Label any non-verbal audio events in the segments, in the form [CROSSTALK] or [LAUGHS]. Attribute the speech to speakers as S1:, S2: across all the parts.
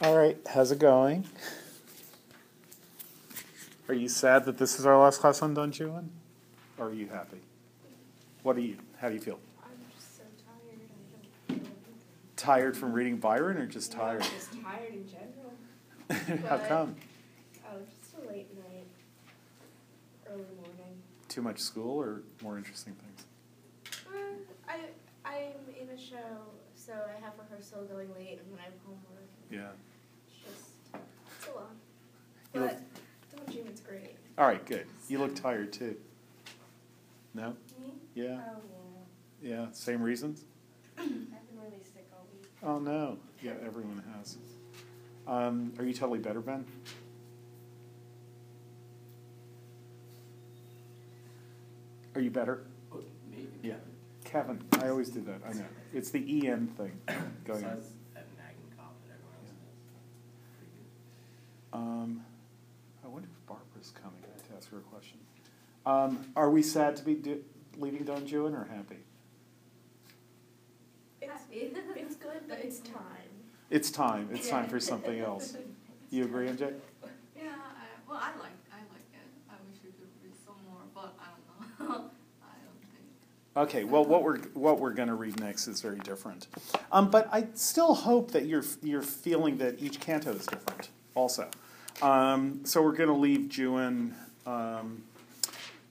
S1: All right, how's it going? Are you sad that this is our last class on Don Juan? Or are you happy? What do you, how do you feel?
S2: I'm just so tired. I don't feel
S1: Tired from reading Byron or just
S2: No,
S1: tired?
S2: just tired in general. [LAUGHS]
S1: How
S2: but-
S1: come?
S2: Oh, just a late night, early morning.
S1: Too much school or more interesting things?
S2: Uh, I I'm in a show, so I have rehearsal going late, and then I have homework.
S1: Yeah.
S2: It's just it's a lot.
S1: You look-
S2: But Don Juan's great.
S1: All right, good. You look tired too. No?
S2: Me?
S1: Yeah?
S2: Oh
S1: Yeah, same reasons? [CLEARS THROAT]
S2: I've been really sick all week.
S1: Oh no. Yeah, everyone has. Um, are you totally better, Ben? Are you better?
S3: Oh, maybe.
S1: Yeah. Kevin, I always do that. I know. It's the EN thing [COUGHS] going on.
S3: Besides that nagging cough that everyone else has. Pretty good.
S1: Um, I wonder if Barbara's coming to ask her a question. Um, are we sad to be do- leaving Don Juan or happy?
S2: It's it's good, but it's time.
S1: It's time. It's time for [LAUGHS] something else. [LAUGHS] You agree, MJ?
S4: Yeah, I, well, I like I like it. I wish we could read some more, but I don't know. [LAUGHS] I don't think.
S1: Okay. Well, what we're what we're going to read next is very different. Um, but I still hope that you're you're feeling that each canto is different. Also, um, so we're going to leave Juan um,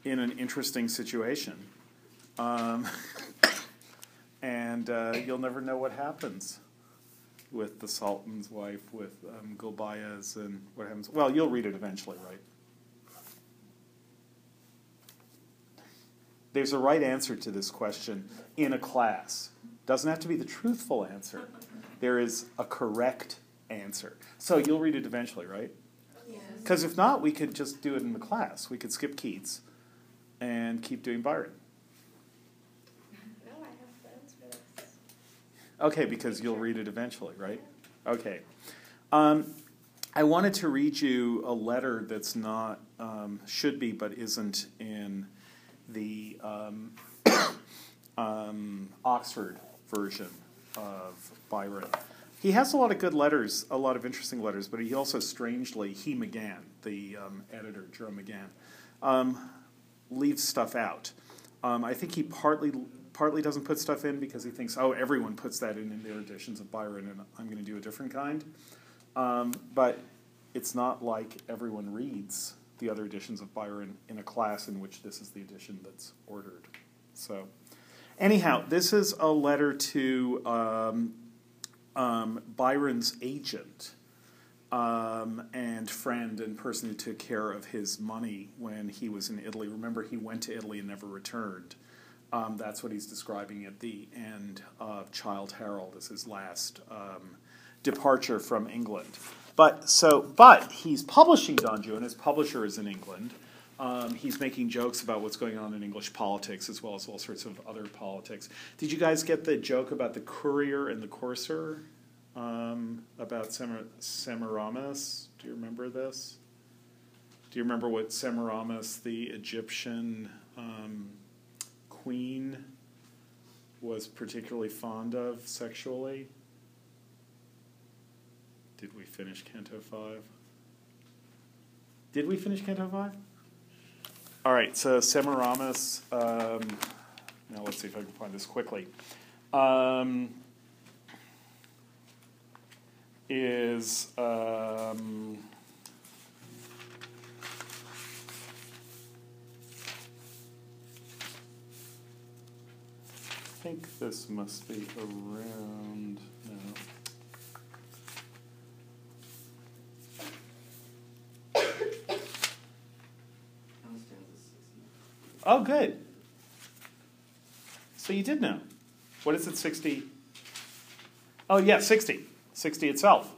S1: in an interesting situation, um, [LAUGHS] and uh, you'll never know what happens with the Sultan's wife, with um, and what happens. Well, you'll read it eventually, right? There's a right answer to this question in a class. Doesn't have to be the truthful answer. There is a correct answer. So you'll read it eventually, right? Because if not, we could just do it in the class. We could skip Keats and keep doing Byron.
S2: No, I have plans for this.
S1: Okay, because you'll read it eventually, right? Okay. Um, I wanted to read you a letter that's not, um, should be, but isn't in the um, [COUGHS] um, Oxford version of Byron. He has a lot of good letters, a lot of interesting letters, but he also, strangely, he McGann, the um, editor, Jerome McGann, um, leaves stuff out. Um, I think he partly partly doesn't put stuff in because he thinks, oh, everyone puts that in in their editions of Byron, and I'm going to do a different kind. Um, but it's not like everyone reads the other editions of Byron in a class in which this is the edition that's ordered. So, anyhow, this is a letter to um, Byron's agent um, and friend and person who took care of his money when he was in Italy. Remember, he went to Italy and never returned. Um, that's what he's describing at the end of Childe Harold as his last um, departure from England. But so, but he's publishing Don Juan. His publisher is in England. Um, he's making jokes about what's going on in English politics as well as all sorts of other politics. Did you guys get the joke about the courier and the courser? Um, about Semir- Semiramis? Do you remember this? Do you remember what Semiramis, the Egyptian um, queen, was particularly fond of sexually? Did we finish Canto 5? Did we finish Canto 5? All right, so Semiramis, um, now let's see if I can find this quickly, um, is. Um, I think this must be around. No.
S3: How stands is sixty?
S1: Oh, good. So you did know. What is it, 60? Oh, yeah, 60. 60 itself.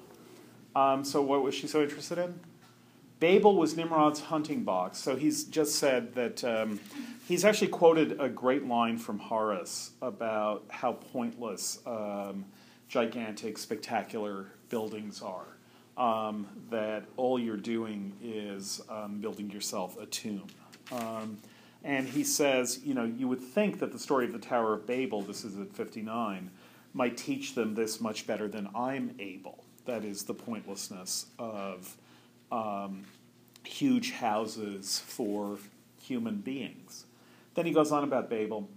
S1: Um, so what was she so interested in? Babel was Nimrod's hunting box. So he's just said that um, he's actually quoted a great line from Horace about how pointless um, gigantic, spectacular buildings are. Um, that all you're doing is um, building yourself a tomb. And he says, you know, you would think that the story of the Tower of Babel, this is at 59, might teach them this much better than I'm able. That is the pointlessness of um, huge houses for human beings. Then he goes on about Babel.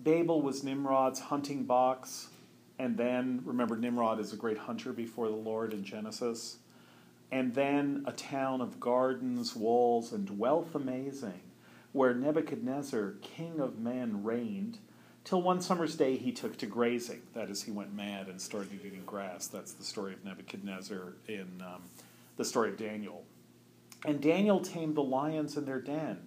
S1: Babel was Nimrod's hunting box, and then, remember, Nimrod is a great hunter before the Lord in Genesis. And then a town of gardens, walls, and wealth amazing, where Nebuchadnezzar, king of men, reigned, till one summer's day he took to grazing. That is, he went mad and started eating grass. That's the story of Nebuchadnezzar in um, the story of Daniel. And Daniel tamed the lions in their den,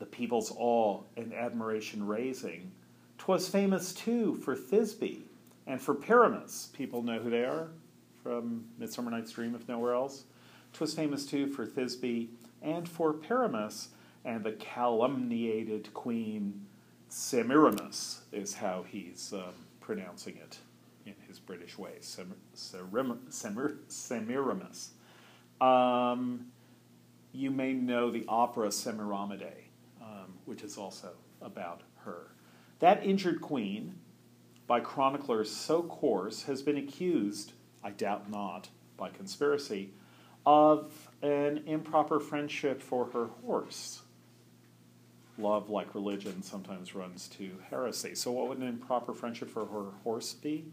S1: the people's awe and admiration raising. 'Twas famous too for Thisbe and for Pyramus. People know who they are from Midsummer Night's Dream, if nowhere else. 'Twas famous too for Thisbe and for Pyramus, and the calumniated queen Semiramis is how he's um, pronouncing it in his British way. Sem- Serim- Semir- Semiramis. Um, you may know the opera Semiramide, um, which is also about her. That injured queen, by chroniclers so coarse, has been accused, I doubt not, by conspiracy, of an improper friendship for her horse. Love, like religion, sometimes runs to heresy. So, what would an improper friendship for her horse be?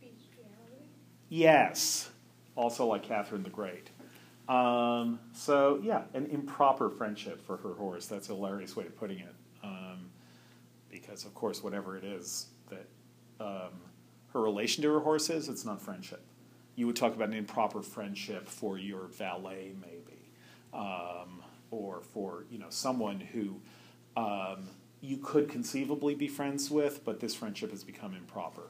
S2: Bestiality?
S1: Yes, also like Catherine the Great. Um, so yeah, an improper friendship for her horse. That's a hilarious way of putting it. Um, because of course, whatever it is that um, her relation to her horse is, it's not friendship. You would talk about an improper friendship for your valet, maybe, um, or for you know someone who um, you could conceivably be friends with, but this friendship has become improper.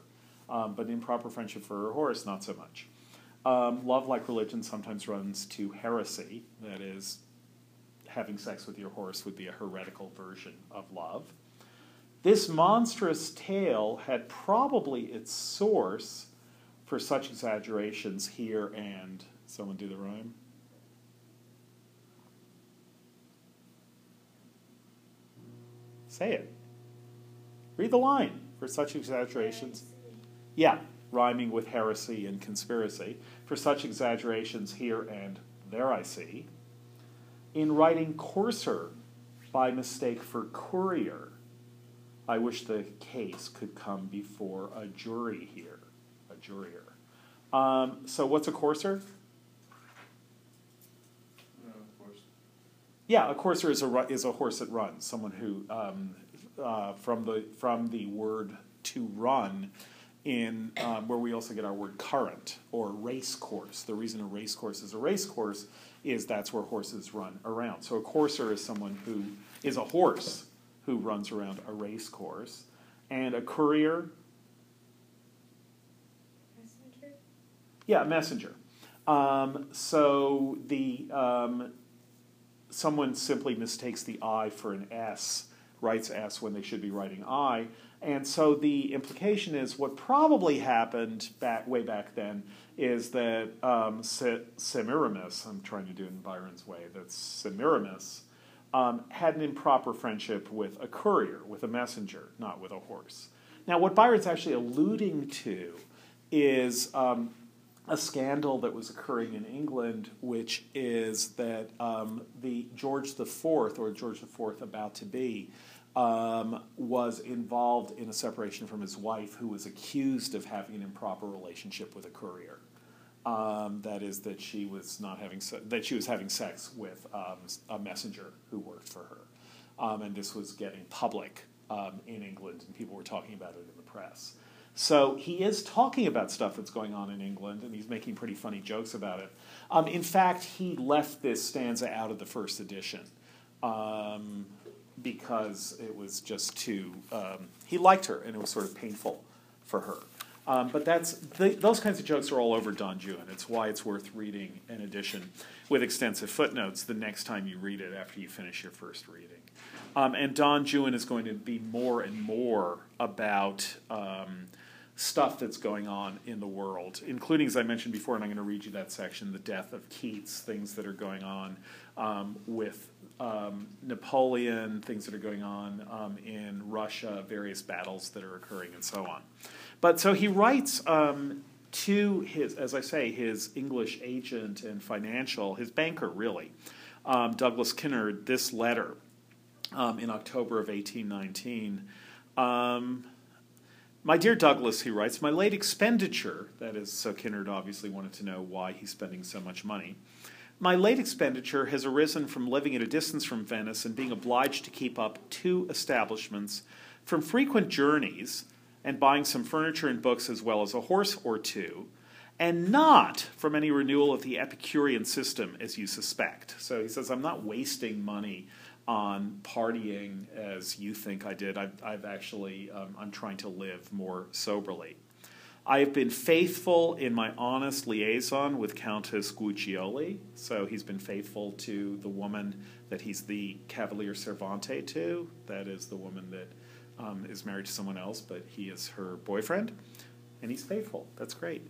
S1: Um, but improper friendship for horse, not so much. Um, love, like religion, sometimes runs to heresy. That is, having sex with your horse would be a heretical version of love. This monstrous tale had probably its source for such exaggerations here and. Someone do the rhyme? Say it. Read the line. For such exaggerations. Yeah, rhyming with heresy and conspiracy. For such exaggerations here and there I see. In writing courser by mistake for courier, I wish the case could come before a jury here. A jurier. Um, so, what's a courser?
S3: No, of course.
S1: Yeah, a courser is a is a horse that runs. Someone who um, uh, from the from the word to run, in um, where we also get our word current or race course. The reason a race course is a race course is that's where horses run around. So a courser is someone who is a horse who runs around a race course, and a courier
S2: Messenger?
S1: Yeah, messenger. Um, so the um, someone simply mistakes the I for an S, writes S when they should be writing I, and so the implication is what probably happened back way back then is that um, Semiramis, I'm trying to do it in Byron's way, that Semiramis um, had an improper friendship with a courier, with a messenger, not with a horse. Now, what Byron's actually alluding to is um, a scandal that was occurring in England, which is that um, the George IV, or George IV about to be, um, was involved in a separation from his wife, who was accused of having an improper relationship with a courier. Um, that is, that she was not having se- that she was having sex with um, a messenger who worked for her, um, and this was getting public um, in England, and people were talking about it in the press. So he is talking about stuff that's going on in England, and he's making pretty funny jokes about it. Um, in fact, he left this stanza out of the first edition um, because it was just too. Um, he liked her, and it was sort of painful for her. Um, but that's th- those kinds of jokes are all over Don Juan. It's why it's worth reading an edition with extensive footnotes the next time you read it after you finish your first reading. Um, and Don Juan is going to be more and more about um, stuff that's going on in the world, including, as I mentioned before, and I'm going to read you that section, the death of Keats, things that are going on um, with um, Napoleon, things that are going on um, in Russia, various battles that are occurring, and so on. But so he writes um, to his, as I say, his English agent and financial, his banker really, um, Douglas Kinnaird, this letter um, in October of 1819. My dear Douglas, he writes, my late expenditure, that is, so Kinnaird obviously wanted to know why he's spending so much money. My late expenditure has arisen from living at a distance from Venice and being obliged to keep up two establishments, from frequent journeys and buying some furniture and books as well as a horse or two, and not from any renewal of the Epicurean system, as you suspect. So he says, I'm not wasting money on partying as you think I did. I've, I've actually, um, I'm trying to live more soberly. I have been faithful in my honest liaison with Countess Guiccioli. So he's been faithful to the woman that he's the Cavalier Servante to. That is the woman that um, is married to someone else, but he is her boyfriend. And he's faithful. That's great.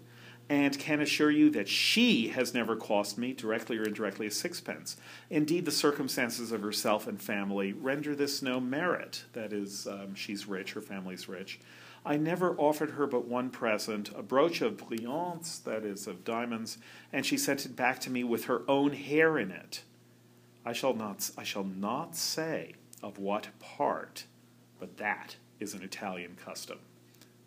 S1: And can assure you that she has never cost me, directly or indirectly, a sixpence. Indeed, the circumstances of herself and family render this no merit. That is, um, she's rich, her family's rich. I never offered her but one present, a brooch of brillants, that is, of diamonds, and she sent it back to me with her own hair in it. I shall not, I shall not say of what part, but that is an Italian custom.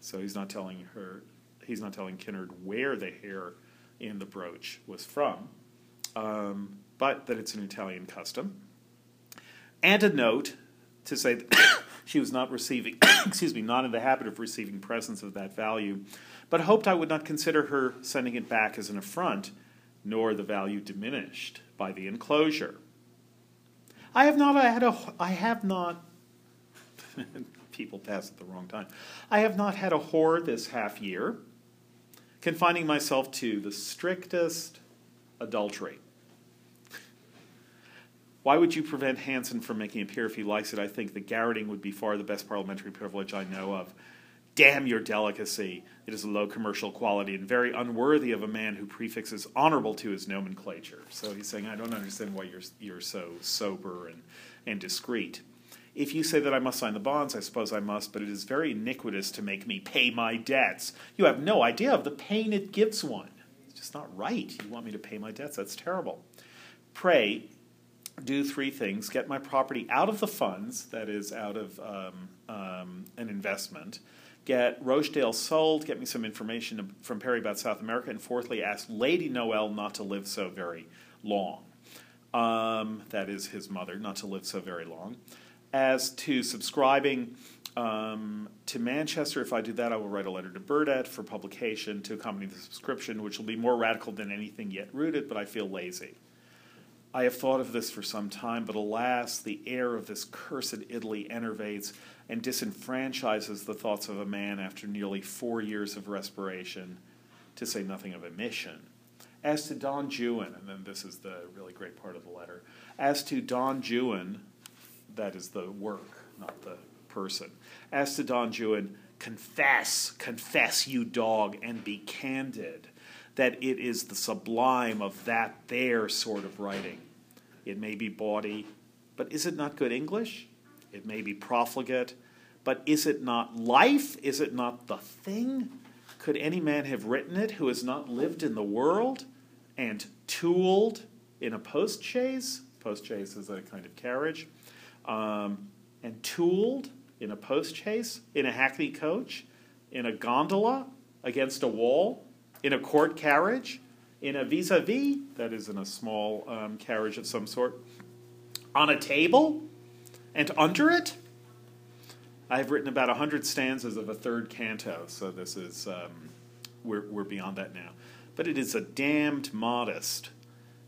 S1: So he's not telling her, he's not telling Kinnaird where the hair in the brooch was from, um, but that it's an Italian custom. And a note to say that [COUGHS] she was not receiving, [COUGHS] excuse me, not in the habit of receiving presents of that value, but hoped I would not consider her sending it back as an affront, nor the value diminished by the enclosure. I have not I had a I have not [LAUGHS] people pass at the wrong time. I have not had a whore this half year, confining myself to the strictest adultery. Why would you prevent Hanson from making a peer if he likes it? I think that garroting would be far the best parliamentary privilege I know of. Damn your delicacy. It is a low commercial quality and very unworthy of a man who prefixes honorable to his nomenclature. So he's saying, I don't understand why you're, you're so sober and, and discreet. If you say that I must sign the bonds, I suppose I must, but it is very iniquitous to make me pay my debts. You have no idea of the pain it gives one. It's just not right. You want me to pay my debts? That's terrible. Pray, do three things get my property out of the funds, that is, out of um, um, an investment, get Rochdale sold, get me some information from Perry about South America, and fourthly, ask Lady Noel not to live so very long. Um, that is his mother, not to live so very long. As to subscribing um, to Manchester, if I do that, I will write a letter to Burdett for publication to accompany the subscription, which will be more radical than anything yet rooted, but I feel lazy. I have thought of this for some time, but alas, the air of this cursed Italy enervates and disenfranchises the thoughts of a man after nearly four years of respiration, to say nothing of emission. As to Don Juan, and then this is the really great part of the letter, as to Don Juan, that is the work, not the person. As to Don Juan, confess, confess, you dog, and be candid that it is the sublime of that there sort of writing. It may be bawdy, but is it not good English? It may be profligate, but is it not life? Is it not the thing? Could any man have written it who has not lived in the world and tooled in a post chaise? Post chaise is a kind of carriage. Um, and tooled in a post chaise, in a hackney coach, in a gondola against a wall, in a court carriage, in a vis a vis, that is in a small um, carriage of some sort, on a table, and under it. I've written about 100 stanzas of a third canto, so this is, um, we're, we're beyond that now. But it is a damned modest.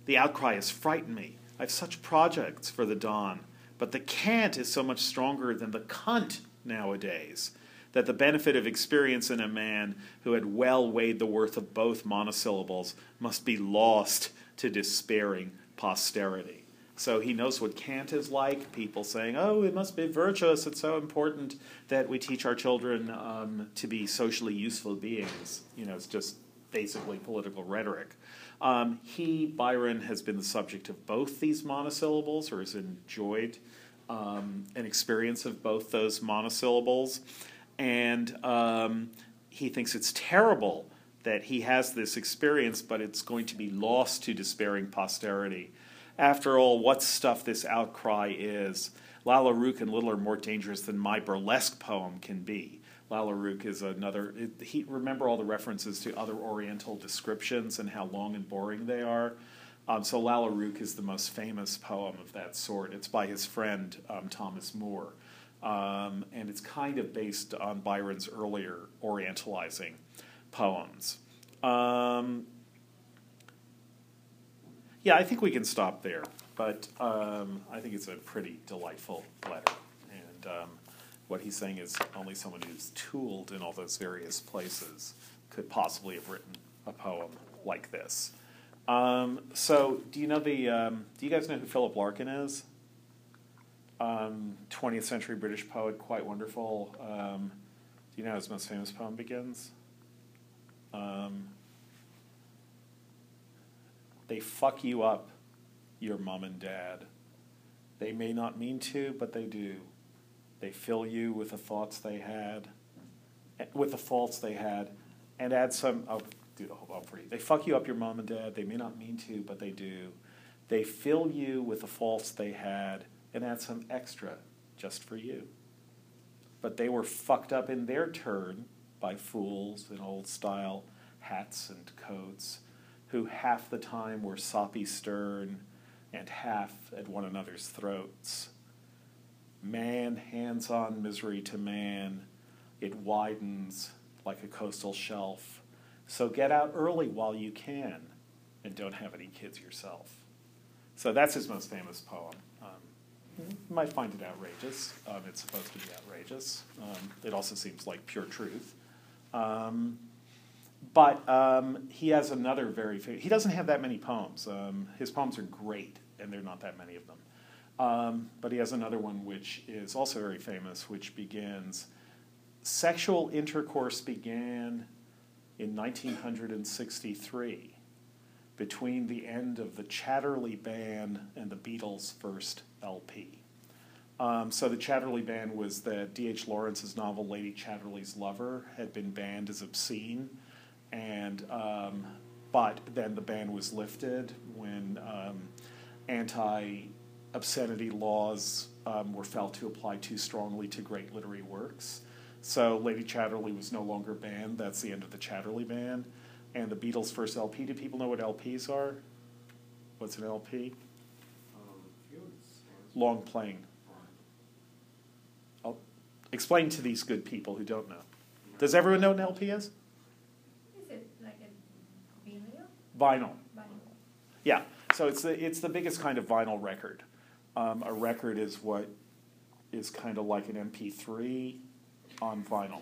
S1: The outcry has frightened me. I have such projects for the Don, but the cant is so much stronger than the cunt nowadays that the benefit of experience in a man who had well weighed the worth of both monosyllables must be lost to despairing posterity. So he knows what cant is like. People saying, "Oh, it must be virtuous. It's so important that we teach our children um, to be socially useful beings." You know, it's just basically political rhetoric. Um, he, Byron, has been the subject of both these monosyllables, or has enjoyed um, an experience of both those monosyllables and um, he thinks it's terrible that he has this experience, but it's going to be lost to despairing posterity. After all, what stuff this outcry is. Lalla Rookh and Little are more dangerous than my burlesque poem can be. Lalla Rookh is another. It, he remember all the references to other Oriental descriptions and how long and boring they are. Um, so Lalla Rookh is the most famous poem of that sort. It's by his friend um, Thomas Moore, um, and it's kind of based on Byron's earlier Orientalizing poems. Um, yeah, I think we can stop there, but um, I think it's a pretty delightful letter, and um, what he's saying is only someone who's tooled in all those various places could possibly have written a poem like this. Um, so, do you know the? Um, do you guys know who Philip Larkin is? Um, 20th century British poet, quite wonderful. Um, do you know how his most famous poem begins? Um, they fuck you up, your mom and dad. They may not mean to, but they do. They fill you with the thoughts they had, eh, with the faults they had, and add some. Oh, do the whole poem for you. They fuck you up, your mom and dad. They may not mean to, but they do. They fill you with the faults they had and add some extra just for you. But they were fucked up in their turn by fools in old style hats and coats, who half the time were soppy stern and half at one another's throats. Man hands on misery to man, it widens like a coastal shelf so get out early while you can and don't have any kids yourself. So that's his most famous poem. Um, you might find it outrageous. Um, it's supposed to be outrageous. Um, it also seems like pure truth. Um, but um, he has another very famous, he doesn't have that many poems. Um, his poems are great, and there are not that many of them. But he has another one which is also very famous, which begins Sexual intercourse began in 1963 between the end of the Chatterley Ban and the Beatles' first LP. Um, so the Chatterley Ban was that D.H. Lawrence's novel Lady Chatterley's Lover had been banned as obscene, and um, but then the ban was lifted when um, anti-obscenity laws um, were felt to apply too strongly to great literary works. So Lady Chatterley was no longer banned. That's the end of the Chatterley ban. And the Beatles' first LP. Do people know what LPs are? What's an LP?
S3: Um,
S1: Long playing. I'll explain to these good people who don't know. Does everyone know what an LP is?
S2: Is it like a vinyl?
S1: Vinyl.
S2: Vinyl.
S1: Yeah. So it's the it's the biggest kind of vinyl record. Um, a record is what is kind of like an MP3 on vinyl.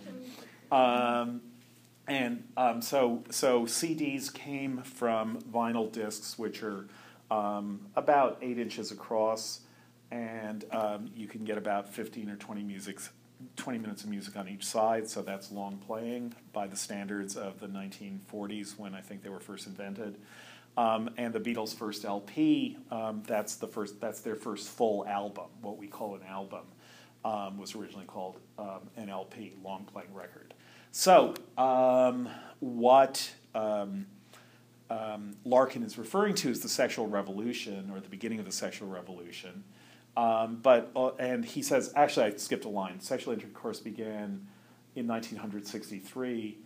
S1: Um, and um, so, so CDs came from vinyl discs, which are um, about eight inches across, and um, you can get about 15 or 20 musics, 20 minutes of music on each side. So that's long playing by the standards of the 1940s when I think they were first invented. Um, and the Beatles' first LP, um, that's the first, that's their first full album, what we call an album um, was originally called um, an LP, long playing record. So, um, what um, Larkin is referring to is the sexual revolution or the beginning of the sexual revolution. But uh, and he says actually I skipped a line. Sexual intercourse began in 1963,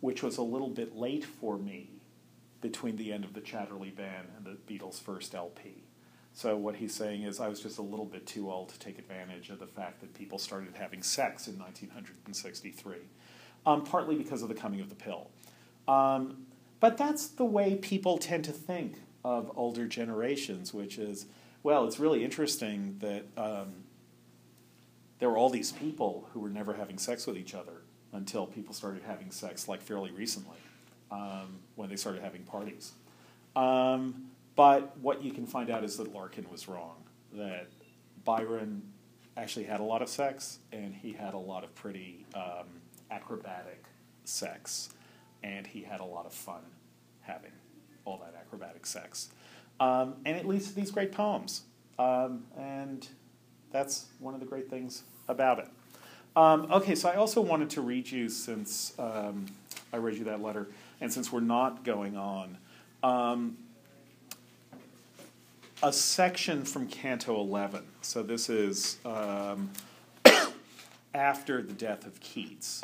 S1: which was a little bit late for me between the end of the Chatterley Ban and the Beatles' first LP. So what he's saying is, I was just a little bit too old to take advantage of the fact that people started having sex in 1963, um, partly because of the coming of the pill. Um, but that's the way people tend to think of older generations, which is, well, it's really interesting that um, there were all these people who were never having sex with each other until people started having sex, like fairly recently, um, when they started having parties. Um, but what you can find out is that Larkin was wrong. That Byron actually had a lot of sex, and he had a lot of pretty um, acrobatic sex, and he had a lot of fun having all that acrobatic sex. Um, and it leads to these great poems. Um, and that's one of the great things about it. Um, okay, so I also wanted to read you, since um, I read you that letter, and since we're not going on, um, a section from Canto 11. So this is um, after the death of Keats.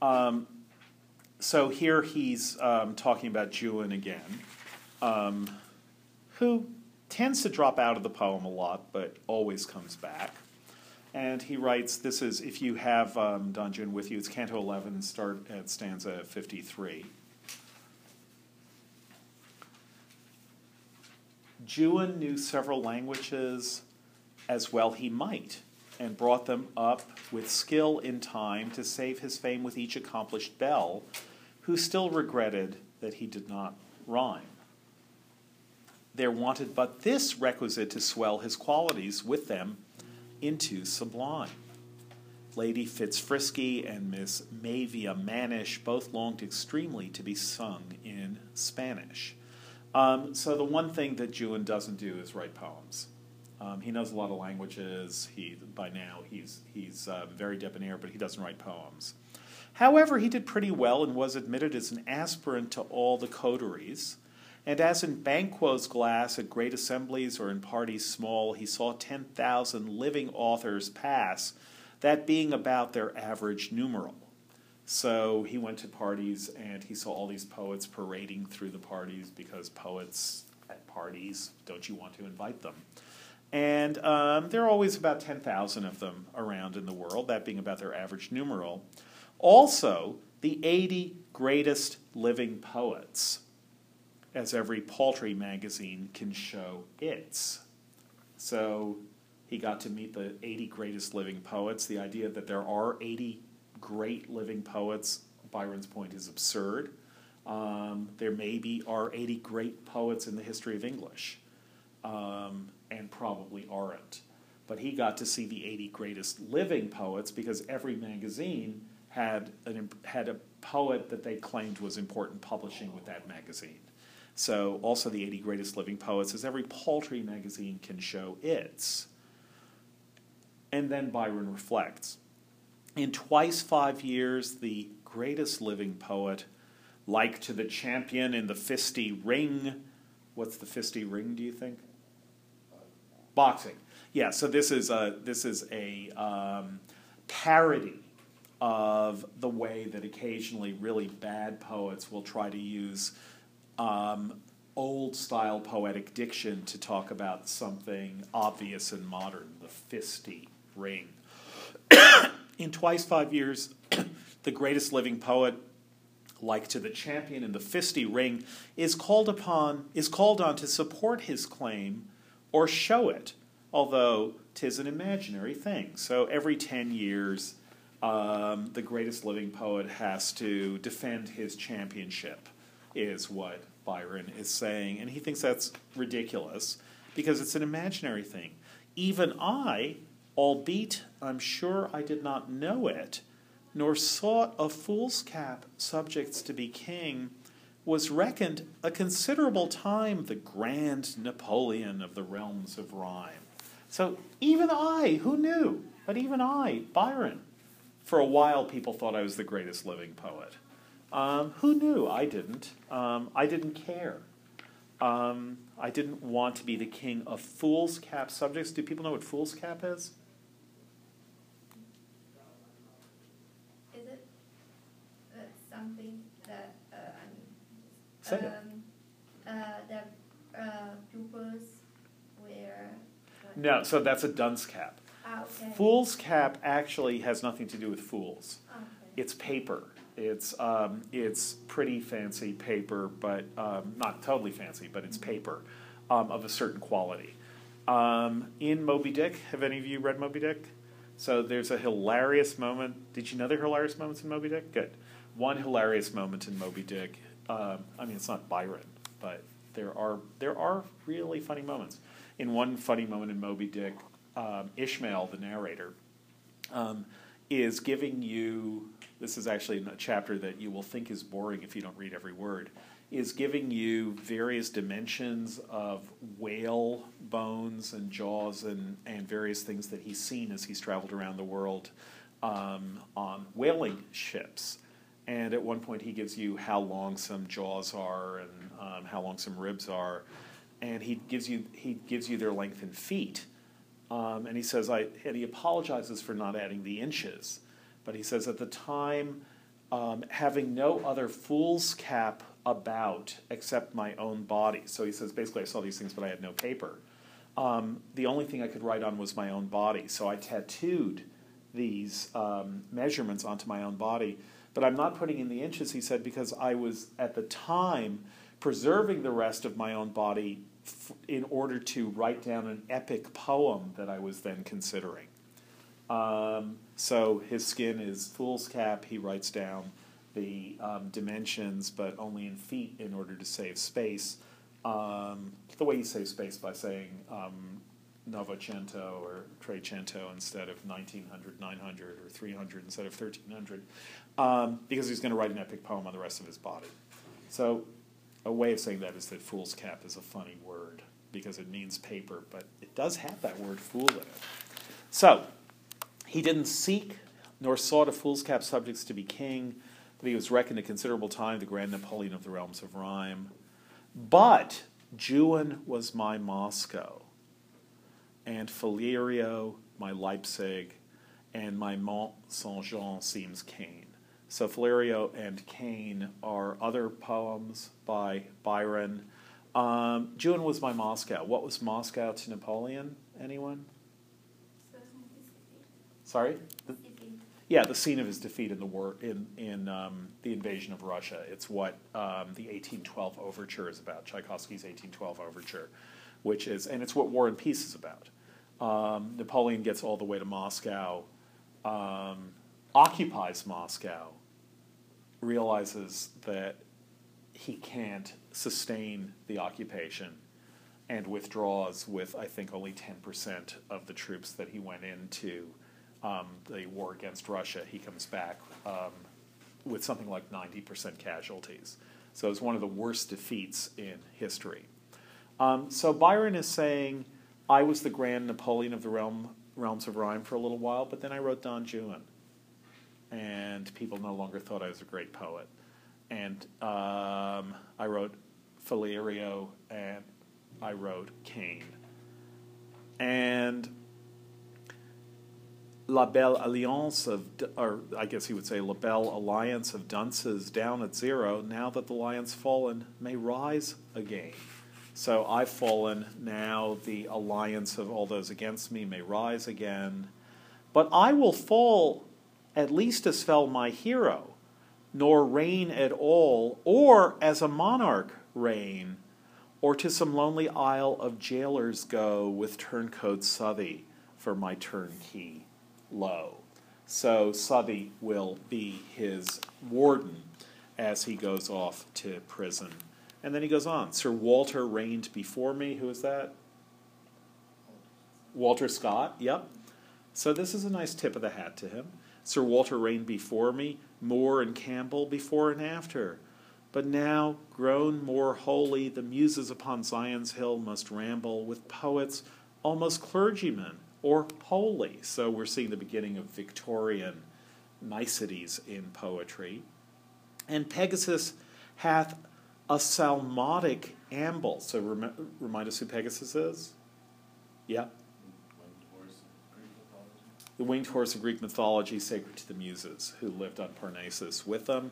S1: Um, so here he's um, talking about Juan again, um, who tends to drop out of the poem a lot, but always comes back. And he writes, this is, if you have um, Don Juan with you, it's Canto 11, start at stanza 53. Juan knew several languages as well he might, and brought them up with skill in time to save his fame with each accomplished belle, who still regretted that he did not rhyme. There wanted but this requisite to swell his qualities with them into sublime. Lady Fitzfrisky and Miss Maevia Mannish both longed extremely to be sung in Spanish. Um, so the one thing that Juan doesn't do is write poems. Um, he knows a lot of languages. He by now he's he's uh, very debonair, but he doesn't write poems. However, he did pretty well and was admitted as an aspirant to all the coteries. And as in Banquo's glass at great assemblies or in parties small, he saw 10,000 living authors pass, that being about their average numeral. So he went to parties and he saw all these poets parading through the parties because poets at parties, don't you want to invite them? And um, there are always about 10,000 of them around in the world, that being about their average numeral. Also, the 80 greatest living poets as every paltry magazine can show its. So he got to meet the 80 greatest living poets. The idea that there are 80 great living poets, Byron's point is absurd. Um, there maybe are 80 great poets in the history of English, um, and probably aren't. But he got to see the 80 greatest living poets because every magazine had, an, had a poet that they claimed was important publishing with that magazine. So, also the 80 greatest living poets, as every paltry magazine can show its. And then Byron reflects. In twice five years, the greatest living poet, like to the champion in the fisty ring. What's the fisty ring, do you think? Boxing. Yeah, so this is a, this is a um, parody of the way that occasionally really bad poets will try to use um, old style poetic diction to talk about something obvious and modern, the fisty ring. In twice five years, [CLEARS THROAT] the greatest living poet, like to the champion in the fisty ring, is called upon is called on to support his claim or show it, although tis an imaginary thing. So every ten years, um, the greatest living poet has to defend his championship, is what Byron is saying, and he thinks that's ridiculous because it's an imaginary thing. Even I, albeit I'm sure I did not know it, nor sought a fool's cap subjects to be king, was reckoned a considerable time the grand Napoleon of the realms of rhyme. So even I, who knew? But even I, Byron, for a while people thought I was the greatest living poet. Um, who knew? I didn't. Um, I didn't care. Um, I didn't want to be the king of fool's cap subjects. Do people know what fool's cap is?
S5: Is it uh, something that uh,
S1: Say it.
S5: um, uh, that uh, pupils wear?
S1: No, so that's a dunce cap.
S5: Ah, okay.
S1: Fool's cap actually has nothing to do with fools.
S5: Okay.
S1: It's paper. It's um, it's pretty fancy paper, but um, not totally fancy, but it's paper um, of a certain quality. Um, in Moby Dick, have any of you read Moby Dick? So there's a hilarious moment. Did you know there are hilarious moments in Moby Dick? Good. One hilarious moment in Moby Dick. Um, I mean, it's not Byron, but there are there are really funny moments. In one funny moment in Moby Dick, um, Ishmael, the narrator, um, is giving you this is actually a chapter that you will think is boring if you don't read every word is giving you various dimensions of whale bones and jaws and, and various things that he's seen as he's traveled around the world um, on whaling ships and at one point he gives you how long some jaws are and um, how long some ribs are, and he gives you he gives you their length in feet, um, and he says I and he apologizes for not adding the inches, but he says at the time, um, having no other fool's cap about except my own body. So he says basically I saw these things, but I had no paper. Um, the only thing I could write on was my own body, so I tattooed these um, measurements onto my own body. But I'm not putting in the inches, he said, because I was at the time preserving the rest of my own body f- in order to write down an epic poem that I was then considering. Um, so his skin is fool's cap. He writes down the um, dimensions, but only in feet in order to save space. Um, the way you save space by saying um, Novecento or Trecento instead of 1900, 900, or 300 instead of 1300, um, because he's going to write an epic poem on the rest of his body. So, a way of saying that is that fool's cap is a funny word because it means paper, but it does have that word fool in it. So, he didn't seek nor sought a fool's cap subjects to be king, but he was reckoned a considerable time the grand Napoleon of the realms of rhyme. But Juan was my Moscow, and Faliero my Leipzig, and my Mont Saint Jean seems Cain. So Faliero and Cain are other poems by Byron. Um, Juan was my Moscow. What was Moscow to Napoleon? Anyone? Sorry. The- yeah, the scene of his defeat in the war in in um, the invasion of Russia. It's what um, the 1812 overture is about. Tchaikovsky's 1812 overture, which is and it's what War and Peace is about. Um, Napoleon gets all the way to Moscow, um, occupies Moscow, realizes that he can't sustain the occupation, and withdraws with I think only 10% of the troops that he went into um, the war against Russia, he comes back um, with something like 90% casualties. So it's one of the worst defeats in history. Um, so Byron is saying, I was the grand Napoleon of the realm, realms of rhyme for a little while, but then I wrote Don Juan. And people no longer thought I was a great poet. And um, I wrote Faliero and I wrote Cain. And La Belle Alliance of, or I guess he would say La Belle Alliance of dunces down at zero. Now that the lion's fallen, may rise again. So I've fallen. Now the alliance of all those against me may rise again. But I will fall at least as fell my hero, nor reign at all, or as a monarch reign, or to some lonely isle of jailers go with turncoat Southey for my turnkey low. So Southey will be his warden as he goes off to prison. And then he goes on Sir Walter reigned before me. Who is that? Walter Scott, yep. So this is a nice tip of the hat to him. Sir Walter reigned before me, Moore and Campbell before and after. But now, grown more holy, the muses upon Zion's hill must ramble with poets, almost clergymen or holy. So we're seeing the beginning of Victorian niceties in poetry. And Pegasus hath a psalmodic amble. So rem- remind us who Pegasus is? Yeah. The winged horse of Greek mythology, sacred to the Muses, who lived on Parnassus with them.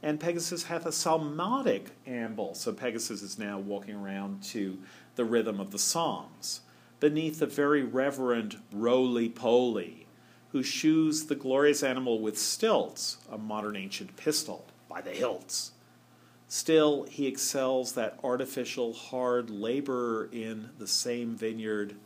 S1: And Pegasus hath a psalmodic amble. So Pegasus is now walking around to the rhythm of the Psalms beneath the very reverend roly poly, who shoes the glorious animal with stilts, a modern ancient pistol, by the hilts. Still, he excels that artificial hard laborer in the same vineyard,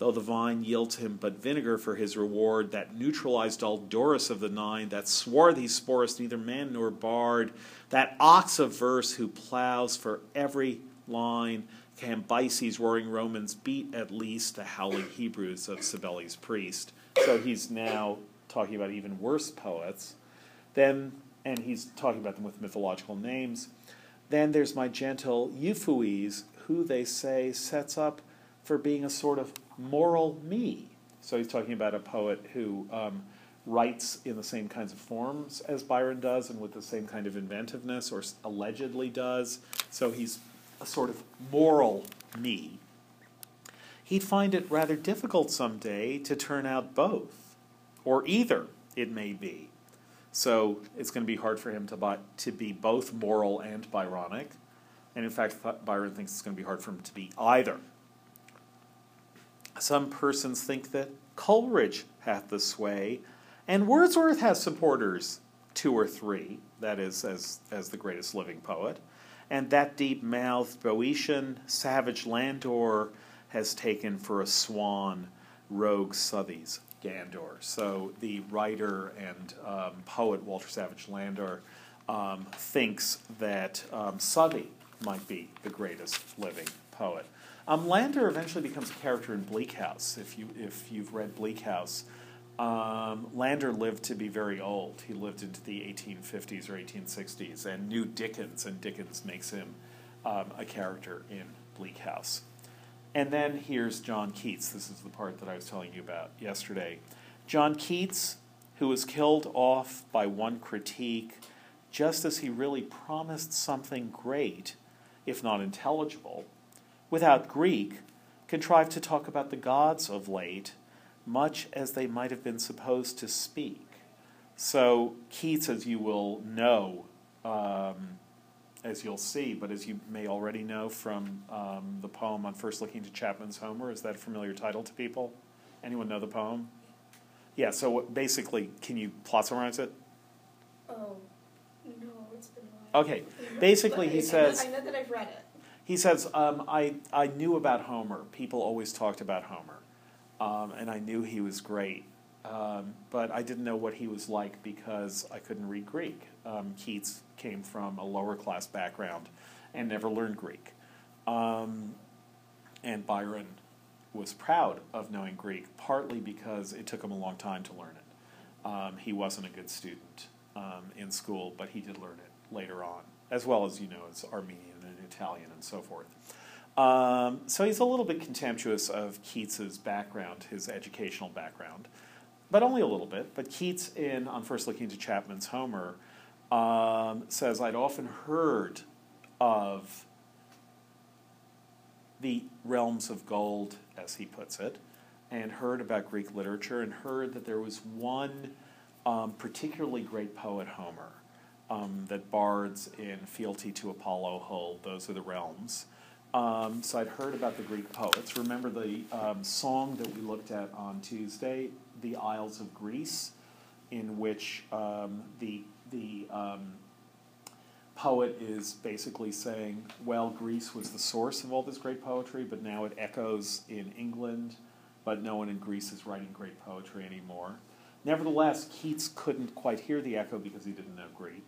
S1: though the vine yields him but vinegar for his reward, that neutralized all Dorus of the nine, that swarthy sporus neither man nor bard, that ox of verse who plows for every line, Cambyses roaring Romans beat at least the howling Hebrews of Cybele's priest. So he's now talking about even worse poets. Then, and he's talking about them with mythological names. Then there's my gentle Euphues, who they say sets up for being a sort of moral me. So he's talking about a poet who um, writes in the same kinds of forms as Byron does and with the same kind of inventiveness, or allegedly does. So he's a sort of moral me. He'd find it rather difficult someday to turn out both, or either, it may be. So it's going to be hard for him to, buy, to be both moral and Byronic. And in fact, Byron thinks it's going to be hard for him to be either. Some persons think that Coleridge hath the sway, and Wordsworth has supporters, two or three, that is, as, as the greatest living poet. And that deep mouthed Boeotian savage Landor has taken for a swan rogue Southey's Gandor. So the writer and um, poet Walter Savage Landor um, thinks that um, Southey might be the greatest living poet. Um, Landor eventually becomes a character in Bleak House. If you if you've read Bleak House, um, Landor lived to be very old. He lived into the 1850s or 1860s and knew Dickens, and Dickens makes him um, a character in Bleak House. And then here's John Keats. This is the part that I was telling you about yesterday. John Keats, who was killed off by one critique, just as he really promised something great, if not intelligible, without Greek, contrived to talk about the gods of late, much as they might have been supposed to speak. So Keats, as you will know, um, as you'll see, but as you may already know from um, the poem on first looking to Chapman's Homer, is that a familiar title to people? Anyone know the poem? Yeah. So basically, can you plot summarize it?
S2: Oh, no, it's been a while.
S1: Okay. Basically, he says-
S2: I know that I've read it.
S1: He says, um, I, I knew about Homer. People always talked about Homer. Um, and I knew he was great. Um, but I didn't know what he was like because I couldn't read Greek. Um, Keats came from a lower class background and never learned Greek. Um, and Byron was proud of knowing Greek, partly because it took him a long time to learn it. Um, he wasn't a good student in school, but he did learn it later on, as well as, you know, as Armenian Italian and so forth. Um, so he's a little bit contemptuous of Keats's background, his educational background, but only a little bit. But Keats, in on first looking to Chapman's Homer, um, says, "I'd often heard of the realms of gold, as he puts it, and heard about Greek literature, and heard that there was one um, particularly great poet, Homer." Um, that bards in fealty to Apollo hold; those are the realms. Um, so I'd heard about the Greek poets. Remember the um, song that we looked at on Tuesday, "The Isles of Greece," in which um, the the um, poet is basically saying, "Well, Greece was the source of all this great poetry, but now it echoes in England, but no one in Greece is writing great poetry anymore." Nevertheless, Keats couldn't quite hear the echo because he didn't know Greek.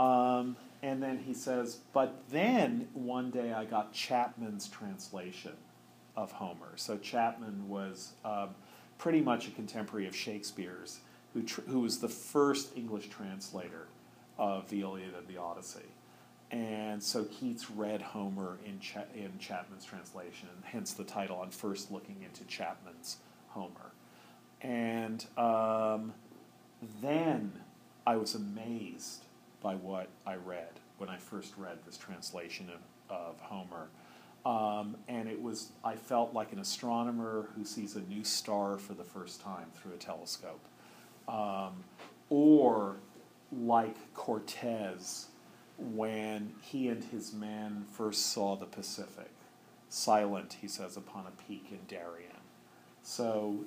S1: Um, and then he says, but then one day I got Chapman's translation of Homer. So Chapman was um, pretty much a contemporary of Shakespeare's, who, tr- who was the first English translator of the Iliad and the Odyssey. And so Keats read Homer in, Cha- in Chapman's translation, hence the title on first looking into Chapman's Homer. And um, then I was amazed by what I read when I first read this translation of, of Homer. Um, and it was, I felt like an astronomer who sees a new star for the first time through a telescope. Um, or like Cortez when he and his men first saw the Pacific. Silent, he says, upon a peak in Darien. So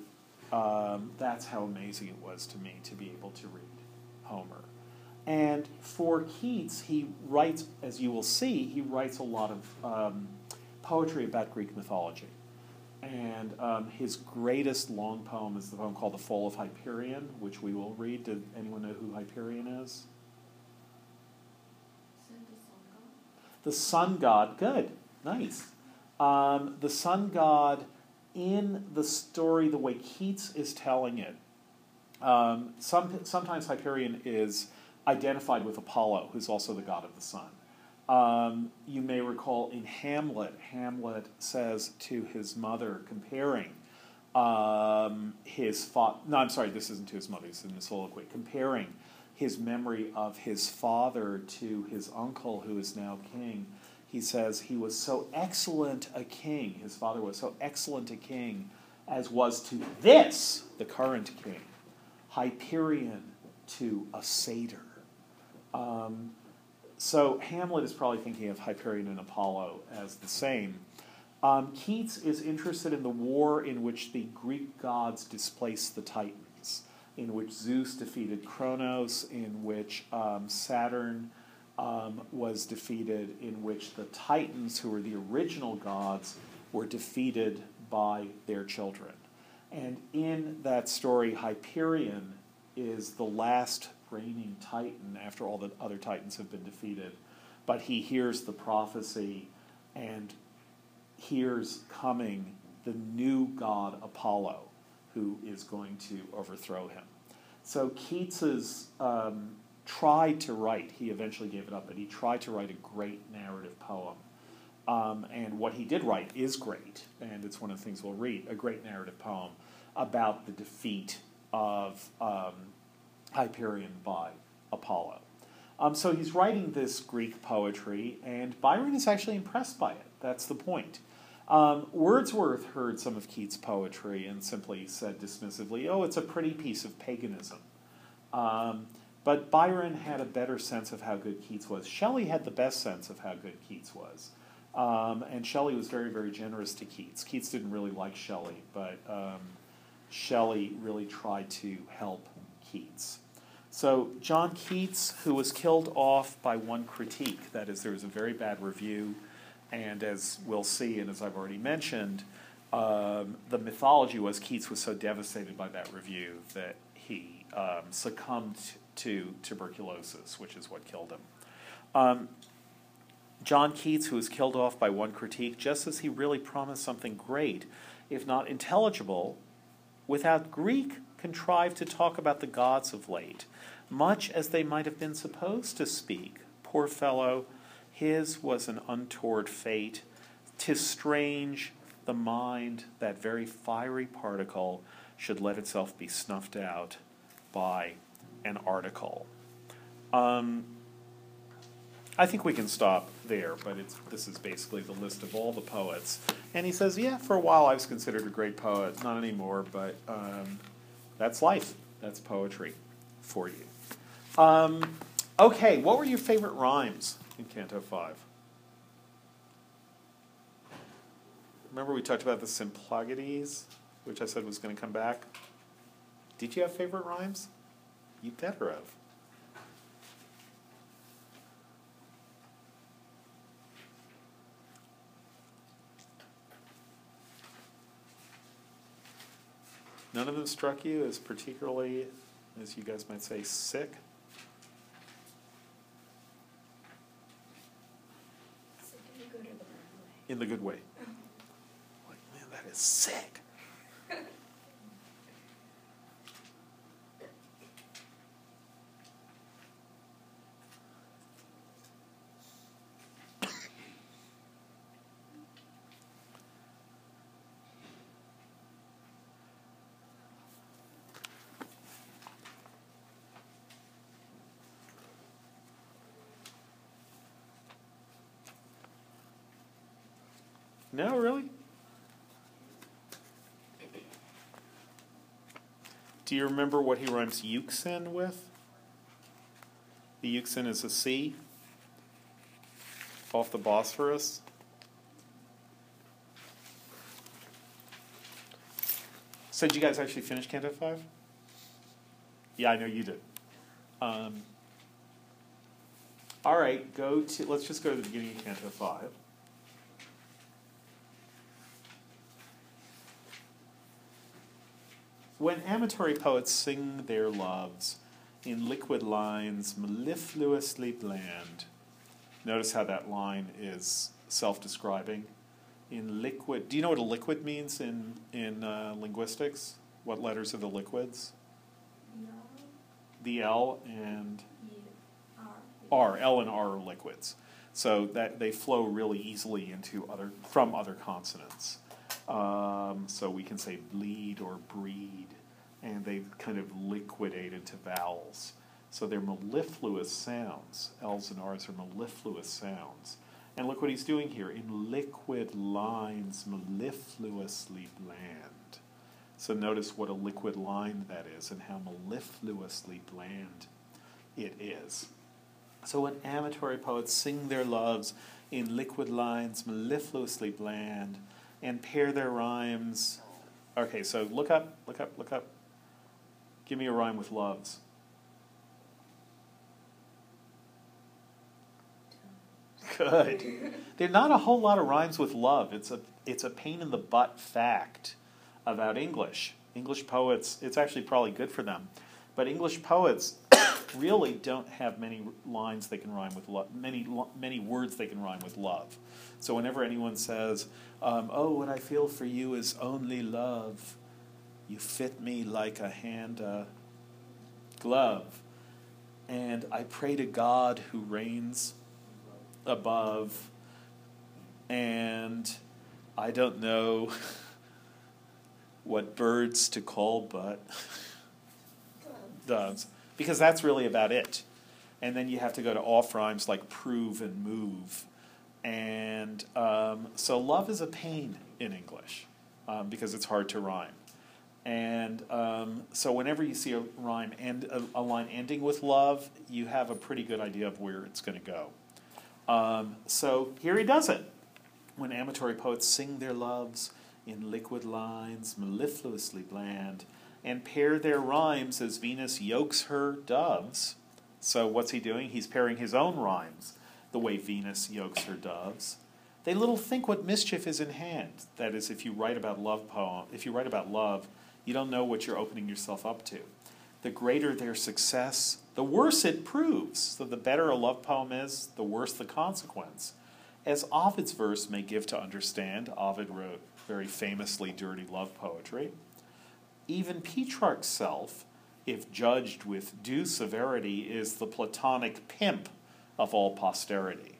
S1: um, that's how amazing it was to me to be able to read Homer. And for Keats, he writes, as you will see, he writes a lot of um, poetry about Greek mythology. And um, his greatest long poem is the poem called The Fall of Hyperion, which we will read. Did anyone know who Hyperion is? The sun god. Good. Nice. Um, the sun god in the story, the way Keats is telling it, um, some, sometimes Hyperion is identified with Apollo, who's also the god of the sun. Um, you may recall in Hamlet, Hamlet says to his mother, comparing um, his father. No, I'm sorry, this isn't to his mother. Is in the soliloquy. Comparing his memory of his father to his uncle, who is now king. He says he was so excellent a king. His father was so excellent a king, as was to this the current king, Hyperion to a satyr. Um, so Hamlet is probably thinking of Hyperion and Apollo as the same. Um, Keats is interested in the war in which the Greek gods displaced the Titans, in which Zeus defeated Kronos, in which um, Saturn um, was defeated, in which the Titans, who were the original gods, were defeated by their children. And in that story, Hyperion is the last reigning Titan after all the other Titans have been defeated. But he hears the prophecy and hears coming the new god Apollo, who is going to overthrow him. So Keats's um, tried to write. He eventually gave it up, but he tried to write a great narrative poem. Um, and what he did write is great, and it's one of the things we'll read a great narrative poem about the defeat of um, Hyperion by Apollo. Um, so he's writing this Greek poetry, and Byron is actually impressed by it. That's the point. Um, Wordsworth heard some of Keats' poetry and simply said dismissively, oh, it's a pretty piece of paganism. Um, but Byron had a better sense of how good Keats was. Shelley had the best sense of how good Keats was. Um, and Shelley was very, very generous to Keats. Keats didn't really like Shelley, but um, Shelley really tried to help Keats. So, John Keats, who was killed off by one critique, that is, there was a very bad review, and as we'll see, and as I've already mentioned, um, the mythology was Keats was so devastated by that review that he um, succumbed to tuberculosis, which is what killed him. Um, John Keats, who was killed off by one critique, just as he really promised something great, if not intelligible, without Greek contrived to talk about the gods of late, much as they might have been supposed to speak. Poor fellow, his was an untoward fate. Tis strange the mind, that very fiery particle, should let itself be snuffed out by an article. Um, I think we can stop there, but this is basically the list of all the poets. And he says, yeah, for a while I was considered a great poet. Not anymore, but um, that's life. That's poetry for you. Um, okay, what were your favorite rhymes in Canto 5? Remember we talked about the Symplegades, which I said was going to come back? Did you have favorite rhymes? You better have. None of them struck you as particularly, as you guys might say, sick?
S2: So do you go to the runway?
S1: In the good way. Like, man, that is sick. [LAUGHS] No, really? Do you remember what he rhymes Euxine with? The Euxine is a sea off the Bosphorus. So, did you guys actually finish Canto 5? Yeah, I know you did. Um, all right, go to, let's just go to the beginning of Canto 5. When amatory poets sing their loves in liquid lines mellifluously bland, notice how that line is self describing. In liquid, do you know what a liquid means in, in uh, linguistics? What letters are the liquids?
S5: No,
S1: The L and
S5: R.
S1: R, L and R are liquids. So that they flow really easily into other from other consonants. Um, so we can say bleed or breed, and they kind of liquidate into vowels. So they're mellifluous sounds. L's and R's are mellifluous sounds. And look what he's doing here. In liquid lines, mellifluously bland. So notice what a liquid line that is and how mellifluously bland it is. So when amatory poets sing their loves in liquid lines, mellifluously bland, and pair their rhymes. Okay, so look up, look up, look up. Give me a rhyme with loves. Good. There are not a whole lot of rhymes with love. It's a it's a pain in the butt fact about English. English poets, it's actually probably good for them. But English poets really don't have many lines they can rhyme with love, many many words they can rhyme with love. So whenever anyone says, um, "Oh, what I feel for you is only love," you fit me like a hand uh, glove, and I pray to God who reigns above, and I don't know [LAUGHS] what birds to call but [LAUGHS] doves, because that's really about it. And then you have to go to off rhymes like prove and move. And um, so love is a pain in English um, because it's hard to rhyme. And um, so whenever you see a rhyme and a, a, line ending with love, you have a pretty good idea of where it's going to go. Um, so here he does it. When amatory poets sing their loves in liquid lines, mellifluously bland, and pair their rhymes as Venus yokes her doves. So what's he doing? He's pairing his own rhymes the way Venus yokes her doves. They little think what mischief is in hand. That is, if you write about love poem, if you write about love, you don't know what you're opening yourself up to. The greater their success, the worse it proves. So the better a love poem is, the worse the consequence. As Ovid's verse may give to understand, Ovid wrote very famously dirty love poetry. Even Petrarch's self, if judged with due severity, is the Platonic pimp of all posterity.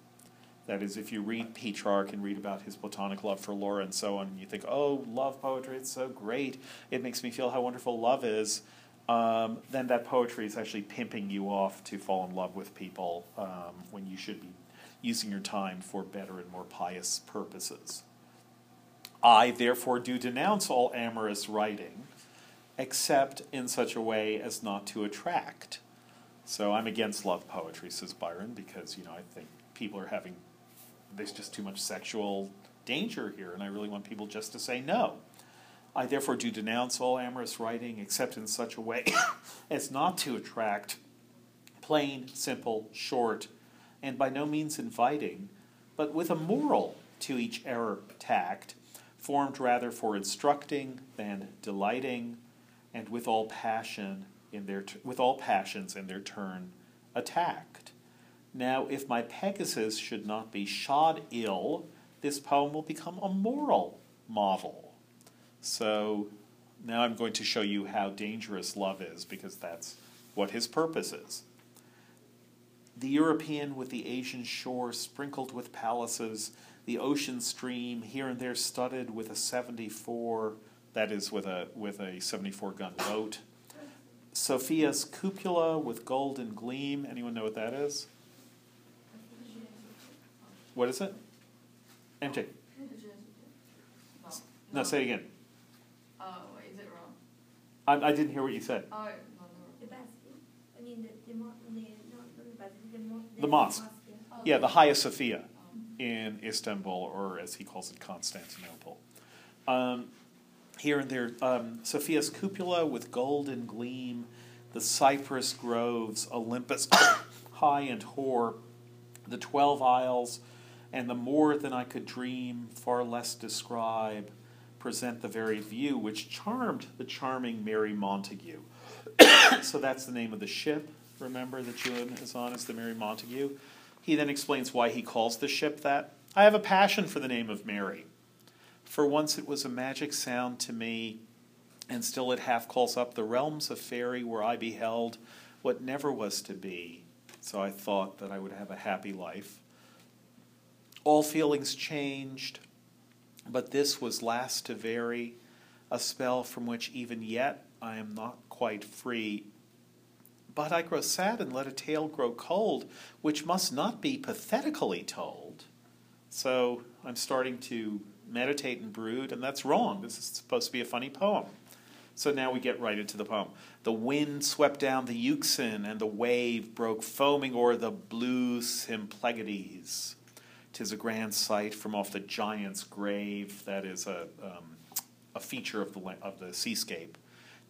S1: That is, if you read Petrarch and read about his platonic love for Laura and so on, and you think, oh, love poetry, it's so great, it makes me feel how wonderful love is, um, then that poetry is actually pimping you off to fall in love with people um, when you should be using your time for better and more pious purposes. I, therefore, do denounce all amorous writing, except in such a way as not to attract. So I'm against love poetry, says Byron, because you know I think people are having there's just too much sexual danger here, and I really want people just to say no. I therefore do denounce all amorous writing, except in such a way [COUGHS] as not to attract, plain, simple, short, and by no means inviting, but with a moral to each error tact, formed rather for instructing than delighting, and with all passion in their t- with all passions in their turn attacked. Now, if my Pegasus should not be shod ill, this poem will become a moral model. So now I'm going to show you how dangerous love is because that's what his purpose is. The European with the Asian shore sprinkled with palaces, the ocean stream here and there studded with a 74, that is with a with a 74 gun boat. Sophia's cupola with golden gleam. Anyone know what that is? What is it? MJ.
S4: No.
S1: No, say it again.
S4: Oh, is it wrong?
S1: I, I didn't hear what you said.
S4: Oh, no, no.
S5: The basket. I mean, the, the, the, not, not the basket, the, mo-
S1: The mosque.
S5: yeah.
S4: Oh,
S1: Yeah, the Hagia Sophia in Istanbul, or as he calls it, Constantinople. Um, here and there, um, Sophia's cupola with golden gleam, the cypress groves, Olympus [COUGHS] high and hoar, the twelve isles, and the more than I could dream, far less describe, present the very view which charmed the charming Mary Montagu. [COUGHS] so that's the name of the ship, remember, that Julian is on, is the Mary Montagu. He then explains why he calls the ship that. I have a passion for the name of Mary. For once it was a magic sound to me, and still it half calls up the realms of fairy where I beheld what never was to be. So I thought that I would have a happy life. All feelings changed, but this was last to vary, a spell from which even yet I am not quite free. But I grow sad and let a tale grow cold, which must not be pathetically told. So I'm starting to meditate and brood, and that's wrong. This is supposed to be a funny poem. So now we get right into the poem. The wind swept down the Euxine, and the wave broke foaming o'er the blue Symplegades. Tis a grand sight from off the giant's grave. That is a, um, a feature of the, of the seascape.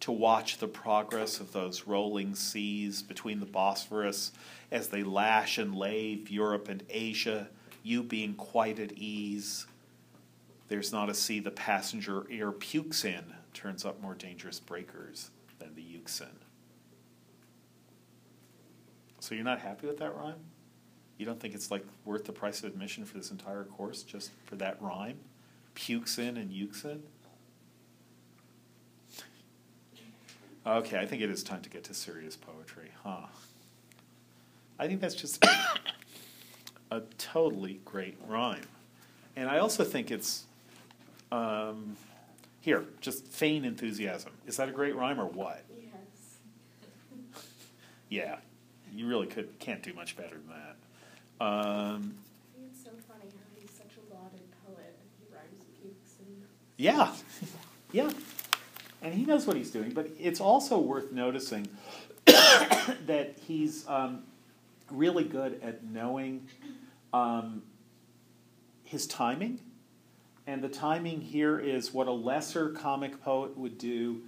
S1: To watch the progress of those rolling seas between the Bosphorus as they lash and lave Europe and Asia, you being quite at ease. There's not a sea the passenger air pukes in, turns up more dangerous breakers than the Euxine. So you're not happy with that rhyme? You don't think it's like worth the price of admission for this entire course just for that rhyme? Pukes in and Euxine? Okay, I think it is time to get to serious poetry, huh? I think that's just [COUGHS] a totally great rhyme. And I also think it's um, here, just feign enthusiasm. Is that a great rhyme or what?
S2: Yes.
S1: Yeah, you really could can't do much better than that. Um,
S2: it's so funny how he's such a lauded poet and he rhymes pukes and
S1: yeah, [LAUGHS] yeah, and he knows what he's doing. But it's also worth noticing [COUGHS] that he's um, really good at knowing um, his timing. And the timing here is what a lesser comic poet would do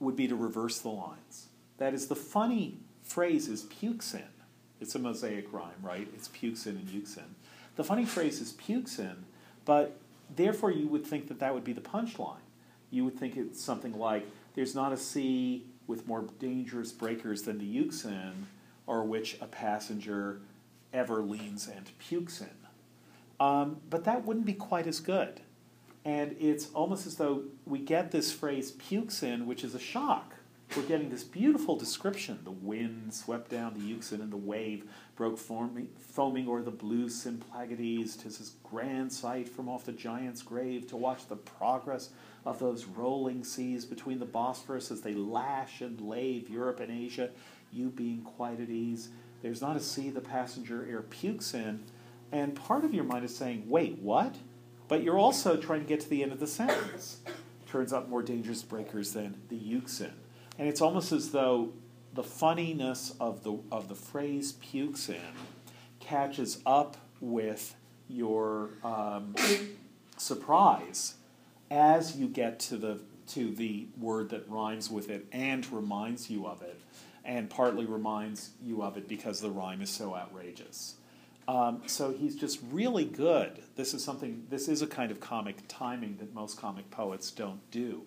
S1: would be to reverse the lines. That is, the funny phrase is pukes in. It's a mosaic rhyme, right? It's pukes in and ukes in. The funny phrase is pukes in, but therefore you would think that that would be the punchline. You would think it's something like, there's not a sea with more dangerous breakers than the Euxine, or which a passenger ever leans and pukes in. Um, but that wouldn't be quite as good. And it's almost as though we get this phrase pukes in, which is a shock. We're getting this beautiful description. The wind swept down the Euxine, and the wave broke foaming, o'er the blue Symplegades. Tis this grand sight from off the giant's grave to watch the progress of those rolling seas between the Bosphorus as they lash and lave Europe and Asia, you being quite at ease. There's not a sea the passenger air pukes in. And part of your mind is saying, wait, what? But you're also trying to get to the end of the sentence. Turns out more dangerous breakers than the Euxine. And it's almost as though the funniness of the, of the phrase pukes in catches up with your um, surprise as you get to the, to the word that rhymes with it and reminds you of it, and partly reminds you of it because the rhyme is so outrageous. Um, so he's just really good. This is something. This is a kind of comic timing that most comic poets don't do.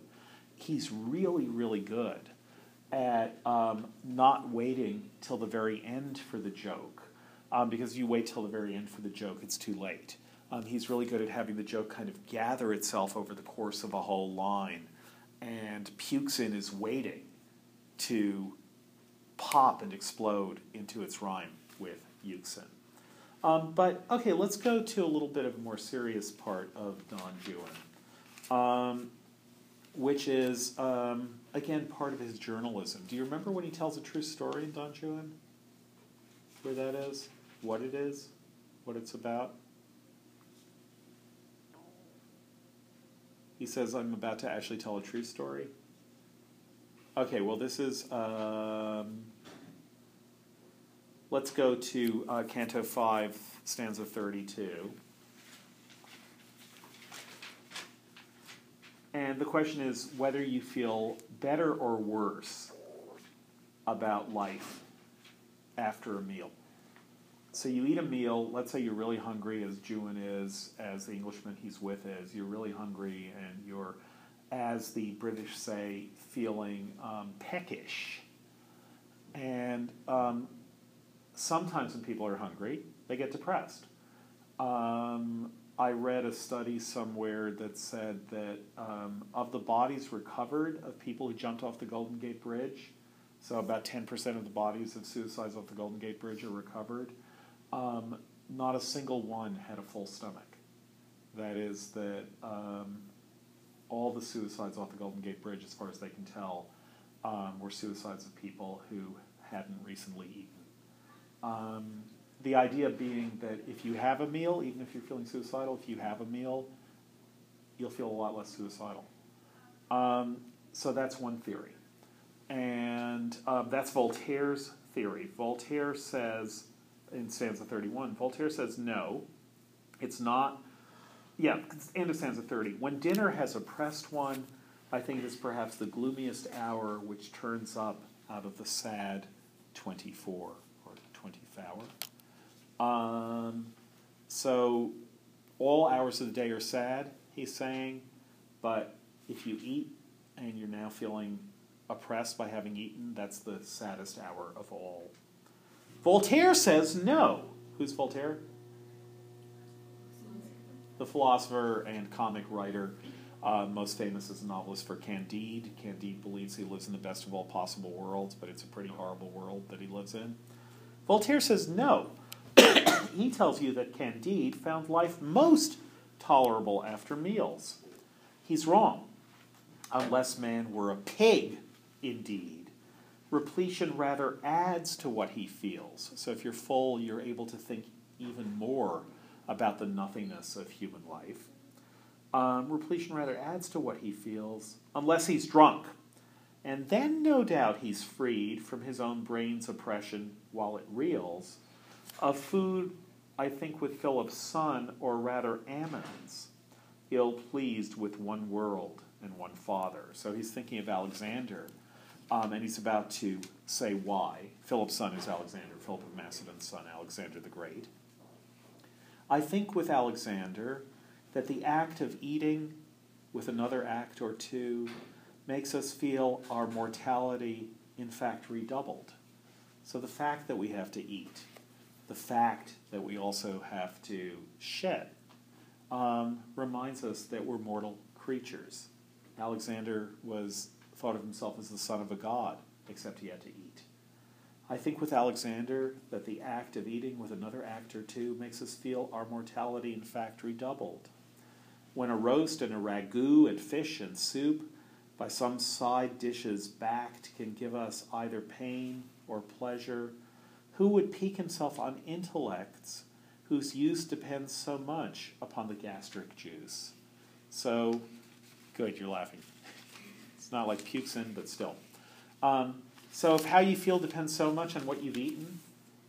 S1: He's really, really good at um, not waiting till the very end for the joke, um, because if you wait till the very end for the joke, it's too late. Um, he's really good at having the joke kind of gather itself over the course of a whole line, and Pukes-in is waiting to pop and explode into its rhyme with Euxine. Um, but okay, let's go to a little bit of a more serious part of Don Juan, um, which is um, again part of his journalism. Do you remember when he tells a true story in Don Juan? Where that is, what it is, what it's about. He says, "I'm about to actually tell a true story." Okay, well, this is. Um, Let's go to uh, Canto 5, stanza 32. And the question is whether you feel better or worse about life after a meal. So you eat a meal, let's say you're really hungry, as Juan is, as the Englishman he's with is, you're really hungry and you're, as the British say, feeling um, peckish. And um, sometimes when people are hungry, they get depressed. Um, I read a study somewhere that said that um, of the bodies recovered of people who jumped off the Golden Gate Bridge, so about 10% of the bodies of suicides off the Golden Gate Bridge are recovered, um, not a single one had a full stomach. That is that um, all the suicides off the Golden Gate Bridge, as far as they can tell, um, were suicides of people who hadn't recently eaten. Um, the idea being that if you have a meal, even if you're feeling suicidal, if you have a meal, you'll feel a lot less suicidal. Um, so that's one theory. And um, that's Voltaire's theory. Voltaire says, in stanza 31, Voltaire says, no, it's not. Yeah, end of stanza 30. When dinner has oppressed one, I think it is perhaps the gloomiest hour which turns up out of the sad 24 or 20th hour. Um, so all hours of the day are sad, he's saying, but if you eat and you're now feeling oppressed by having eaten, that's the saddest hour of all. Voltaire says no. Who's Voltaire? The philosopher and comic writer, uh, most famous as a novelist for Candide. Candide believes he lives in the best of all possible worlds, but it's a pretty horrible world that he lives in. Voltaire says no. [COUGHS] he tells you that Candide found life most tolerable after meals. He's wrong. Unless man were a pig, indeed. Repletion rather adds to what he feels. So if you're full, you're able to think even more about the nothingness of human life. Um, repletion rather adds to what he feels, unless he's drunk. And then, no doubt, he's freed from his own brain's oppression while it reels of food, I think, with Philip's son, or rather Ammon's, ill pleased with one world and one father. So he's thinking of Alexander, um, and he's about to say why. Philip's son is Alexander, Philip of Macedon's son, Alexander the Great. I think with Alexander that the act of eating with another act or two makes us feel our mortality, in fact, redoubled. So the fact that we have to eat, the fact that we also have to shed, um, reminds us that we're mortal creatures. Alexander was thought of himself as the son of a god, except he had to eat. I think with Alexander that the act of eating with another act or two makes us feel our mortality in fact redoubled. When a roast and a ragout and fish and soup by some side dishes backed can give us either pain or pleasure, who would pique himself on intellects whose use depends so much upon the gastric juice? So, good, you're laughing. It's not like pukes but still. Um, so, if how you feel depends so much on what you've eaten,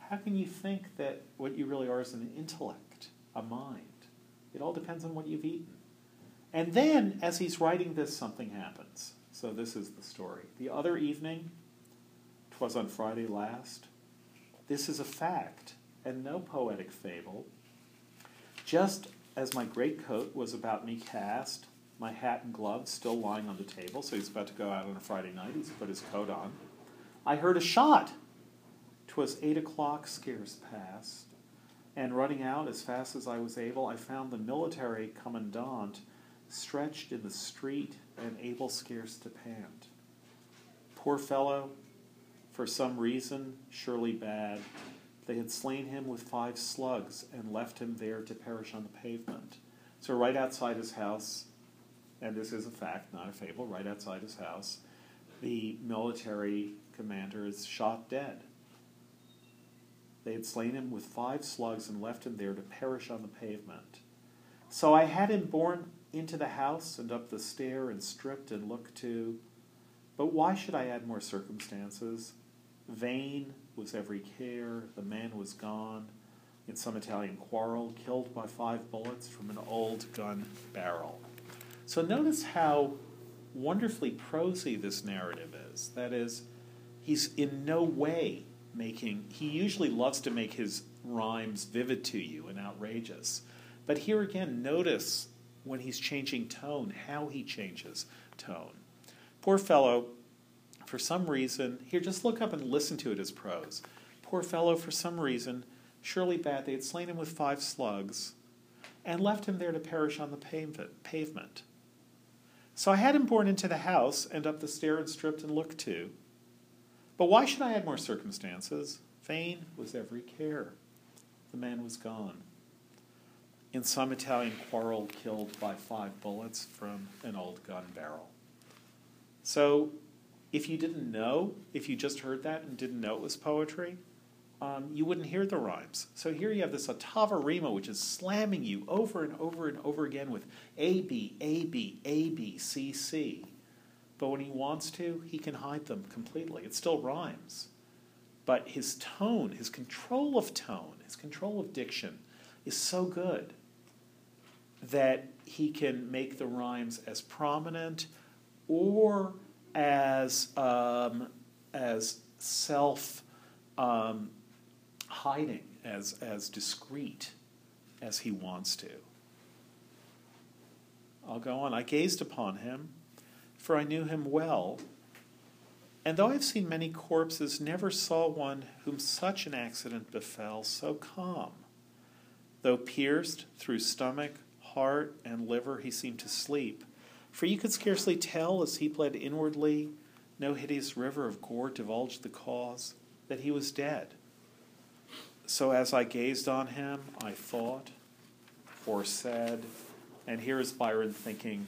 S1: how can you think that what you really are is an intellect, a mind? It all depends on what you've eaten. And then, as he's writing this, something happens. So, this is the story. The other evening, 'twas on Friday last, this is a fact and no poetic fable. Just as my greatcoat was about me cast, my hat and gloves still lying on the table, so he's about to go out on a Friday night, he's put his coat on. I heard a shot. 'Twas eight o'clock scarce past, and running out as fast as I was able, I found the military commandant stretched in the street and able scarce to pant. Poor fellow, for some reason, surely bad, they had slain him with five slugs and left him there to perish on the pavement. So, right outside his house, and this is a fact, not a fable, right outside his house, the military commander is shot dead. They had slain him with five slugs and left him there to perish on the pavement. So I had him borne into the house and up the stair and stripped and looked to. But why should I add more circumstances? Vain was every care, the man was gone in some Italian quarrel, killed by five bullets from an old gun barrel. So notice how wonderfully prosy this narrative is. That is, he's in no way making, he usually loves to make his rhymes vivid to you and outrageous. But here again, notice when he's changing tone, how he changes tone. Poor fellow, for some reason, here, just look up and listen to it as prose. Poor fellow, for some reason, surely bad, they had slain him with five slugs and left him there to perish on the pavement. So I had him borne into the house and up the stair and stripped and looked to. But why should I add more circumstances? Vain was every care. The man was gone. In some Italian quarrel killed by five bullets from an old gun barrel. So, if you didn't know, if you just heard that and didn't know it was poetry, um, you wouldn't hear the rhymes. So here you have this ottava rima, which is slamming you over and over and over again with A, B, A, B, A, B, C, C. But when he wants to, he can hide them completely. It still rhymes. But his tone, his control of tone, his control of diction is so good that he can make the rhymes as prominent or as um, as self um, hiding, as as discreet as he wants to. I'll go on. I gazed upon him, for I knew him well. And though I've seen many corpses, never saw one whom such an accident befell so calm. Though pierced through stomach, heart, and liver, he seemed to sleep for you could scarcely tell as he bled inwardly, no hideous river of gore divulged the cause, that he was dead. So as I gazed on him, I thought, or said, and here is Byron thinking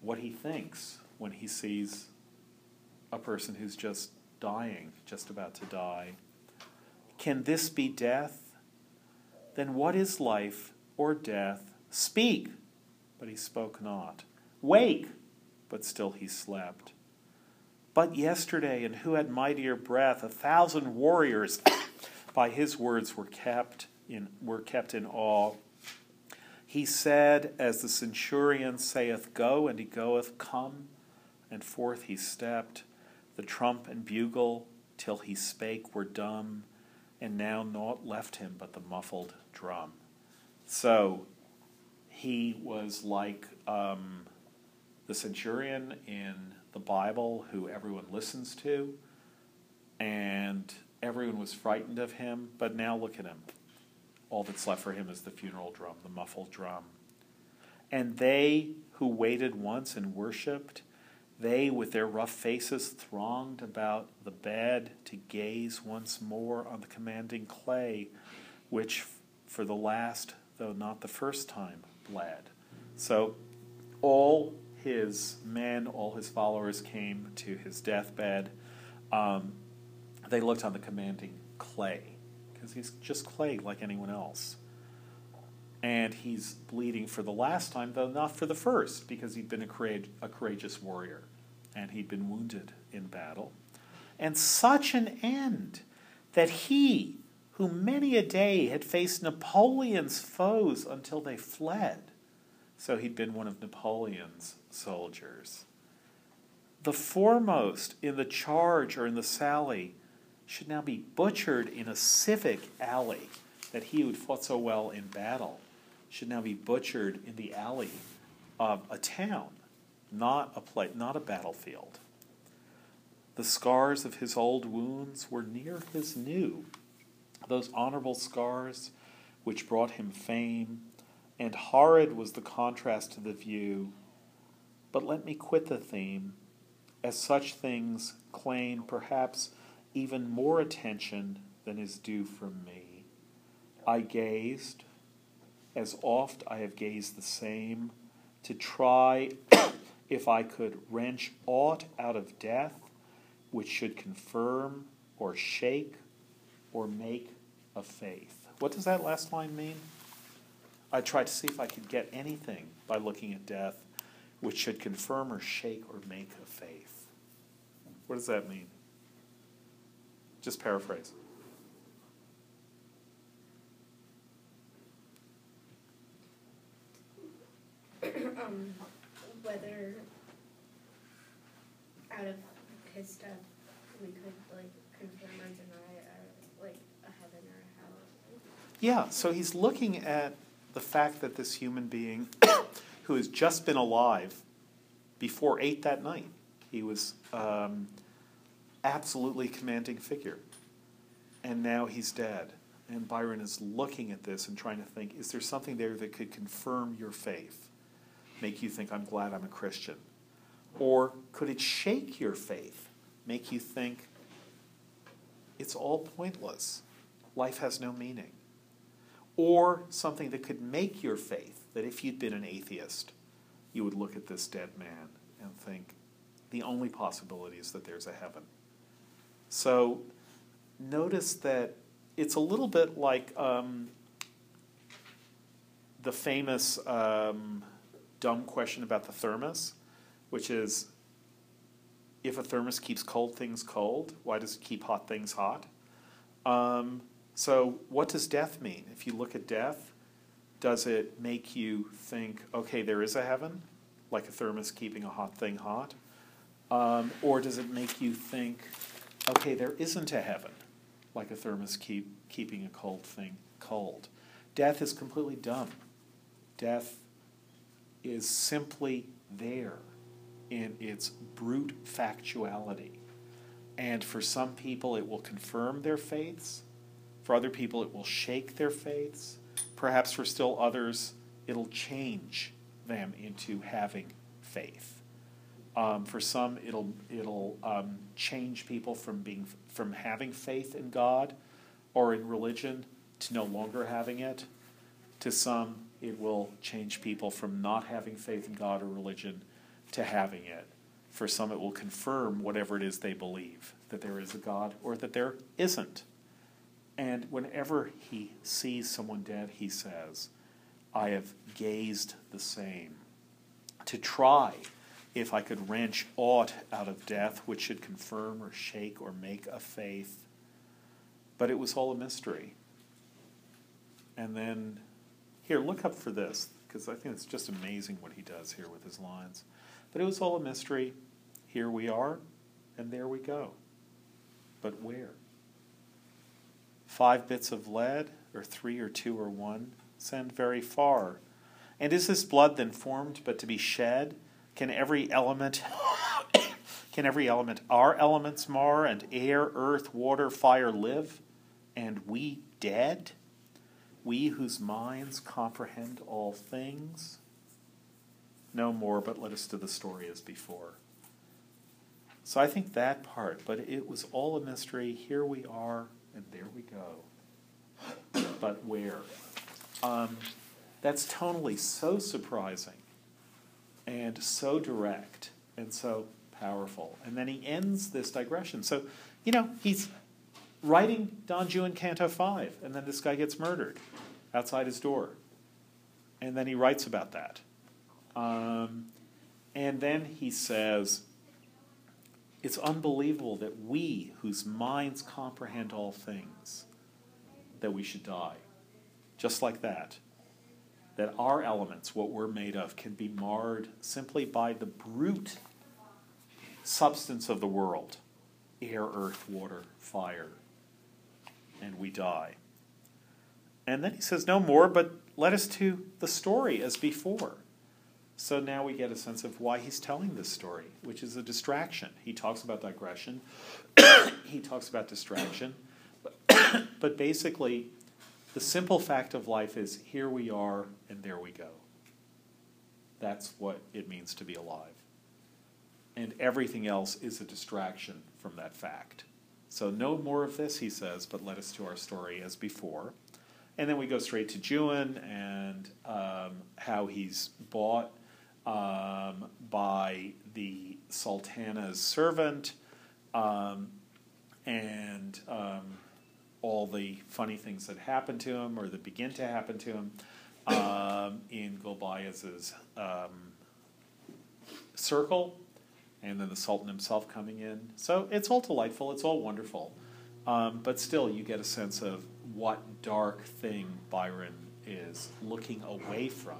S1: what he thinks when he sees a person who's just dying, just about to die. Can this be death? Then what is life or death? Speak! but he spoke not. Wake! But still he slept. But yesterday, and who had mightier breath, a thousand warriors [COUGHS] by his words were kept in, were kept in awe. He said, as the centurion saith, Go, and he goeth, Come, and forth he stepped. The trump and bugle, till he spake, were dumb, and now naught left him but the muffled drum. So he was like um, the centurion in the Bible who everyone listens to, and everyone was frightened of him, but now look at him. All that's left for him is the funeral drum, the muffled drum. And they who waited once and worshipped, they with their rough faces thronged about the bed to gaze once more on the commanding clay, which for the last, though not the first time, bled. So all his men, all his followers came to his deathbed. Um, they looked on the commanding clay, because he's just clay like anyone else. And he's bleeding for the last time, though not for the first, because he'd been a, courage, a courageous warrior and he'd been wounded in battle. And such an end that he, who many a day had faced Napoleon's foes until they fled. So he'd been one of Napoleon's soldiers. The foremost in the charge or in the sally should now be butchered in a civic alley that he who'd fought so well in battle should now be butchered in the alley of a town, not a place, not a battlefield. The scars of his old wounds were near his new those honorable scars which brought him fame, and horrid was the contrast to the view. But let me quit the theme, as such things claim perhaps even more attention than is due from me. I gazed, as oft I have gazed the same, to try [COUGHS] if I could wrench aught out of death which should confirm or shake or make of faith. What does that last line mean? I tried to see if I could get anything by looking at death which should confirm or shake or make a faith. What does that mean? Just paraphrase. [COUGHS]
S2: um, whether out of his stuff we could like confirm or deny a, like a heaven or a hell.
S1: Yeah, so he's looking at the fact that this human being [COUGHS] who has just been alive before eight that night, he was um, absolutely commanding figure, and now he's dead. And Byron is looking at this and trying to think: Is there something there that could confirm your faith, make you think, "I'm glad I'm a Christian," or could it shake your faith, make you think, "It's all pointless, life has no meaning"? Or something that could make your faith, that if you'd been an atheist, you would look at this dead man and think, the only possibility is that there's a heaven. So notice that it's a little bit like um, the famous um, dumb question about the thermos, which is if a thermos keeps cold things cold, why does it keep hot things hot? Um, so, what does death mean? If you look at death, does it make you think, okay, there is a heaven, like a thermos keeping a hot thing hot? Um, or does it make you think, okay, there isn't a heaven, like a thermos keep, keeping a cold thing cold? Death is completely dumb. Death is simply there in its brute factuality. And for some people, it will confirm their faiths. For other people, it will shake their faiths. Perhaps for still others, it'll change them into having faith. Um, for some, it'll it'll um, change people from being from having faith in God or in religion to no longer having it. To some, it will change people from not having faith in God or religion to having it. For some, it will confirm whatever it is they believe that there is a God or that there isn't. And whenever he sees someone dead, he says, I have gazed the same. To try if I could wrench aught out of death which should confirm or shake or make a faith. But it was all a mystery. And then, here, look up for this, because I think it's just amazing what he does here with his lines. But it was all a mystery. Here we are, and there we go. But where? Five bits of lead, or three, or two, or one, send very far. And is this blood then formed but to be shed? Can every element [COUGHS] can every element our elements mar, and air, earth, water, fire live, and we dead? We whose minds comprehend all things? no more, but let us do the story as before. So I think that part, but it was all a mystery. Here we are, and there we go. but where? Um, that's tonally so surprising and so direct and so powerful. And then he ends this digression. So, you know, he's writing Don Juan Canto 5, and then this guy gets murdered outside his door. And then he writes about that. Um, and then he says, It's unbelievable that we, whose minds comprehend all things, that we should die. Just like that. That our elements, what we're made of, can be marred simply by the brute substance of the world air, earth, water, fire. And we die. And then he says, No more, but let us to the story as before. So now we get a sense of why he's telling this story, which is a distraction. He talks about digression, [COUGHS] he talks about distraction, [COUGHS] but, basically, the simple fact of life is here we are and there we go. That's what it means to be alive. And everything else is a distraction from that fact. So, no more of this, he says, but let us to our story as before. And then we go straight to Juan and um, how he's bought um, by the Sultana's servant, um, and um, all the funny things that happen to him or that begin to happen to him um, in Gulbeyaz's um, circle, and then the Sultan himself coming in. So it's all delightful, it's all wonderful. Um, but still, you get a sense of what dark thing Byron is looking away from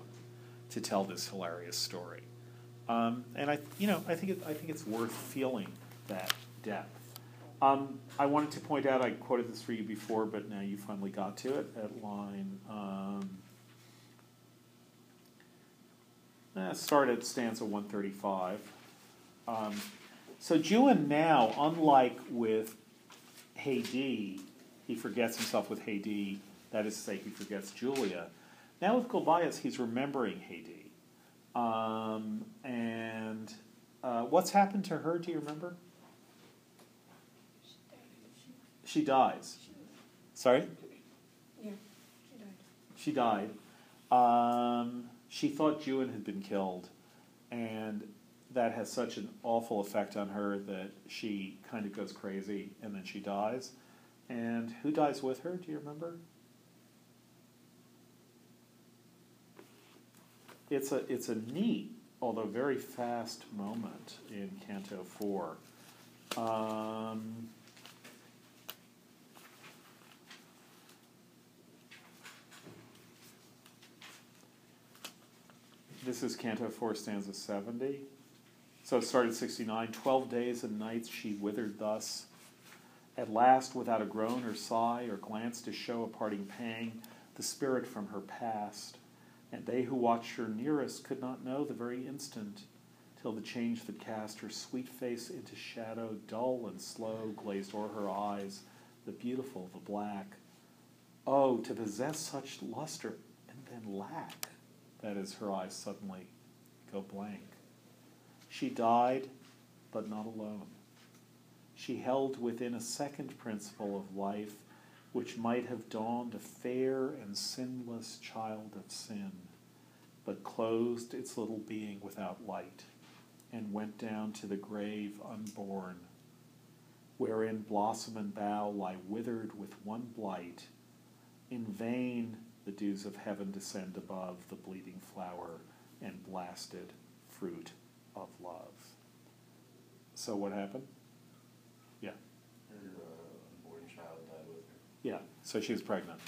S1: to tell this hilarious story. Um, and I, you know, I think it, I think it's worth feeling that depth. Um, I wanted to point out I quoted this for you before, but now you finally got to it at line. Um, eh, start at stanza one thirty five. Um, so Juan now, unlike with Haydée, he forgets himself with Haydée. That is to say, he forgets Julia. Now with Gulbeyaz, he's remembering Haydée. Um, and uh, what's happened to her? Do you remember? She dies. Sorry?
S2: Yeah, she died.
S1: she died. Um, she thought Juan had been killed, and that has such an awful effect on her that she kind of goes crazy and then she dies. And who dies with her? Do you remember? It's a it's a neat, although very fast moment in Canto Four. Um, this is Canto 4, stanza 70. So it started 69. Twelve days and nights she withered thus. At last, without a groan or sigh or glance to show a parting pang, the spirit from her passed. And they who watched her nearest could not know the very instant, till the change that cast her sweet face into shadow, dull and slow, glazed o'er her eyes, the beautiful, the black. Oh, to possess such luster and then lack! That is, her eyes suddenly go blank. She died, but not alone. She held within a second principle of life which might have dawned a fair and sinless child of sin, but closed its little being without light, and went down to the grave unborn, wherein blossom and bough lie withered with one blight. In vain the dews of heaven descend above the bleeding flower and blasted fruit of love. So what happened? Yeah.
S6: Her uh, unborn child died with her.
S1: Yeah, so she was pregnant,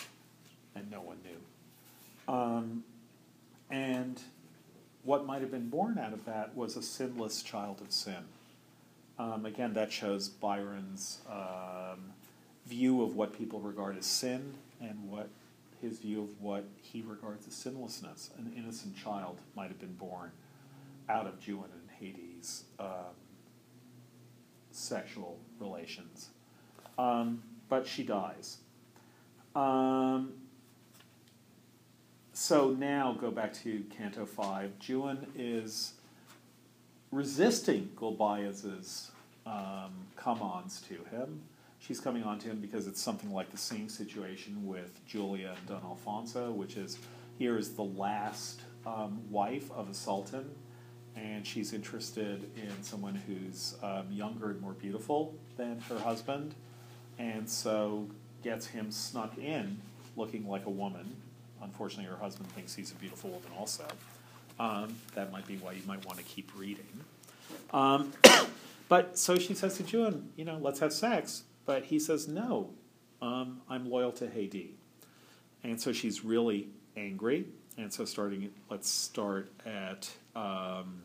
S1: and no one knew. Um, and what might have been born out of that was a sinless child of sin. Um, again, that shows Byron's um, view of what people regard as sin and what his view of what he regards as sinlessness. An innocent child might have been born out of Juan and Haydée's um, sexual relations. Um, but she dies. Um, so now go back to Canto 5. Juan is resisting Gulbeyaz's um, come ons to him. She's coming on to him because it's something like the same situation with Julia and Don Alfonso, which is here is the last um, wife of a sultan, and she's interested in someone who's um, younger and more beautiful than her husband, and so gets him snuck in looking like a woman. Unfortunately, her husband thinks he's a beautiful woman also. Um, that might be why you might want to keep reading. Um, [COUGHS] but so she says to Juan, you know, let's have sex. But he says, no, um, I'm loyal to Haydée. And so she's really angry. And so starting, let's start at um,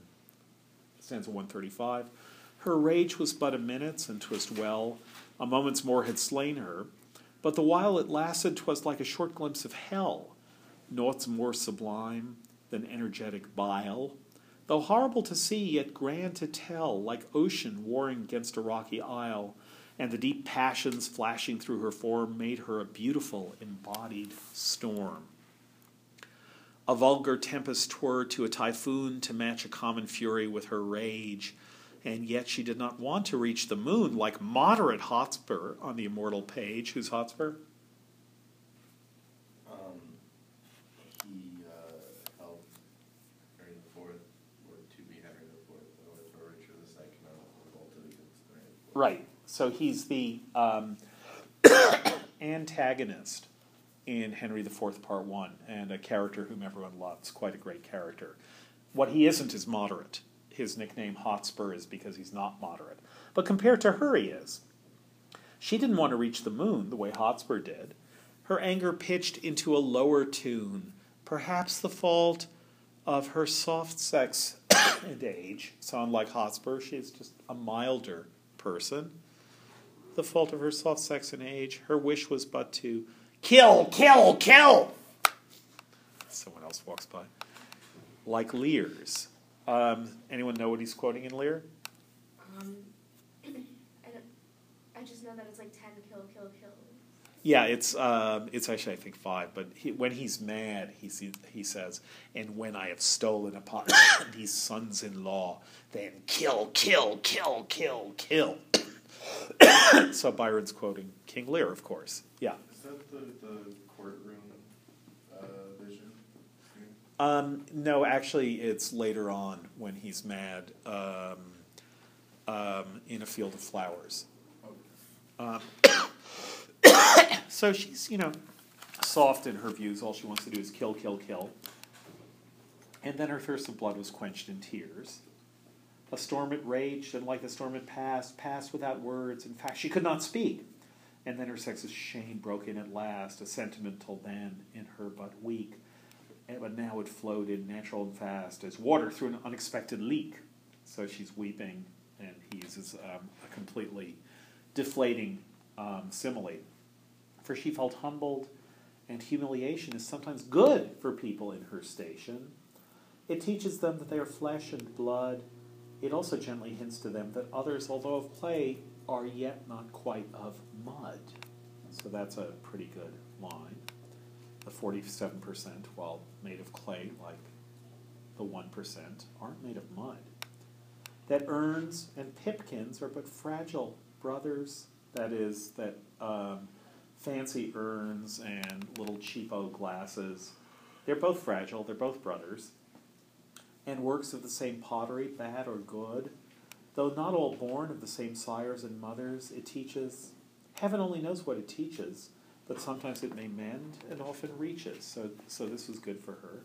S1: stanza 135. Her rage was but a minute's, and 'twas well. A moment's more had slain her. But the while it lasted, 'twas like a short glimpse of hell. Naught's more sublime than energetic bile. Though horrible to see, yet grand to tell, like ocean warring against a rocky isle, and the deep passions flashing through her form made her a beautiful embodied storm. A vulgar tempest twere to a typhoon to match a common fury with her rage, and yet she did not want to reach the moon like moderate Hotspur on the immortal page. Who's Hotspur?
S6: Um, he uh, helped Henry the Fourth, or to be Henry the Fourth, or Richard the Second, revolted against Henry the
S1: Right. So he's the um, [COUGHS] antagonist in Henry IV, Part 1, and a character whom everyone loves, quite a great character. What he isn't is moderate. His nickname Hotspur is because he's not moderate. But compared to her, he is. She didn't want to reach the moon the way Hotspur did. Her anger pitched into a lower tune, perhaps the fault of her soft sex [COUGHS] and age. So, unlike Hotspur, she's just a milder person. The fault of her soft sex and age, her wish was but to kill, kill, kill. Someone else walks by. Like Lear's. Um, anyone know what he's quoting in Lear?
S2: Um, [COUGHS] I. I just know that it's like ten kill, kill, kill.
S1: Yeah, it's um, it's actually I think five. But he, when he's mad, he sees, he says, "And when I have stolen upon [COUGHS] these sons-in-law, then kill, kill, kill, kill, kill." [COUGHS] so Byron's quoting King Lear, of course. Yeah.
S6: Is that the, the courtroom uh,
S1: Um, no, actually, it's later on when he's mad um, um, in a field of flowers. Um, [COUGHS] so she's, you know, soft in her views. All she wants to do is kill, kill, kill. And then her thirst of blood was quenched in tears. A storm it raged, and like the storm it passed, passed without words. In fact, she could not speak. And then her sex's shame broke in at last, a sentimental then in her but weak. And- But now it flowed in natural and fast as water through an unexpected leak. So she's weeping, and he uses um, a completely deflating um, simile. For she felt humbled, and humiliation is sometimes good for people in her station. It teaches them that they are flesh and blood. It also gently hints to them that others, although of clay, are yet not quite of mud. So that's a pretty good line. The 47%, while made of clay, like the 1%, aren't made of mud. That urns and pipkins are but fragile brothers. That is, that um, fancy urns and little cheapo glasses, they're both fragile, they're both brothers. And works of the same pottery, bad or good, though not all born of the same sires and mothers, it teaches. Heaven only knows what it teaches, but sometimes it may mend and often reaches. So, so this was good for her.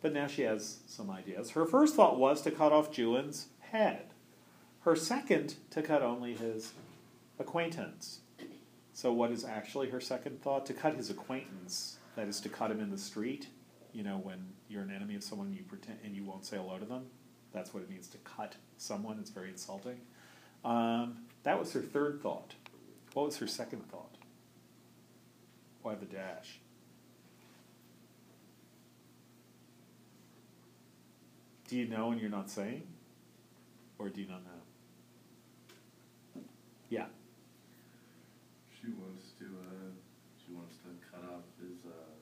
S1: But now she has some ideas. Her first thought was to cut off Juan's head. Her second, to cut only his acquaintance. So, what is actually her second thought? To cut his acquaintance, that is, to cut him in the street. You know, when you're an enemy of someone, you pretend and you won't say hello to them. That's what it means to cut someone. It's very insulting. Um, that was her third thought. What was her second thought? Why the dash? Do you know and you're not saying? Or do you not know? Yeah.
S6: She wants to, uh, she wants to cut off his, uh.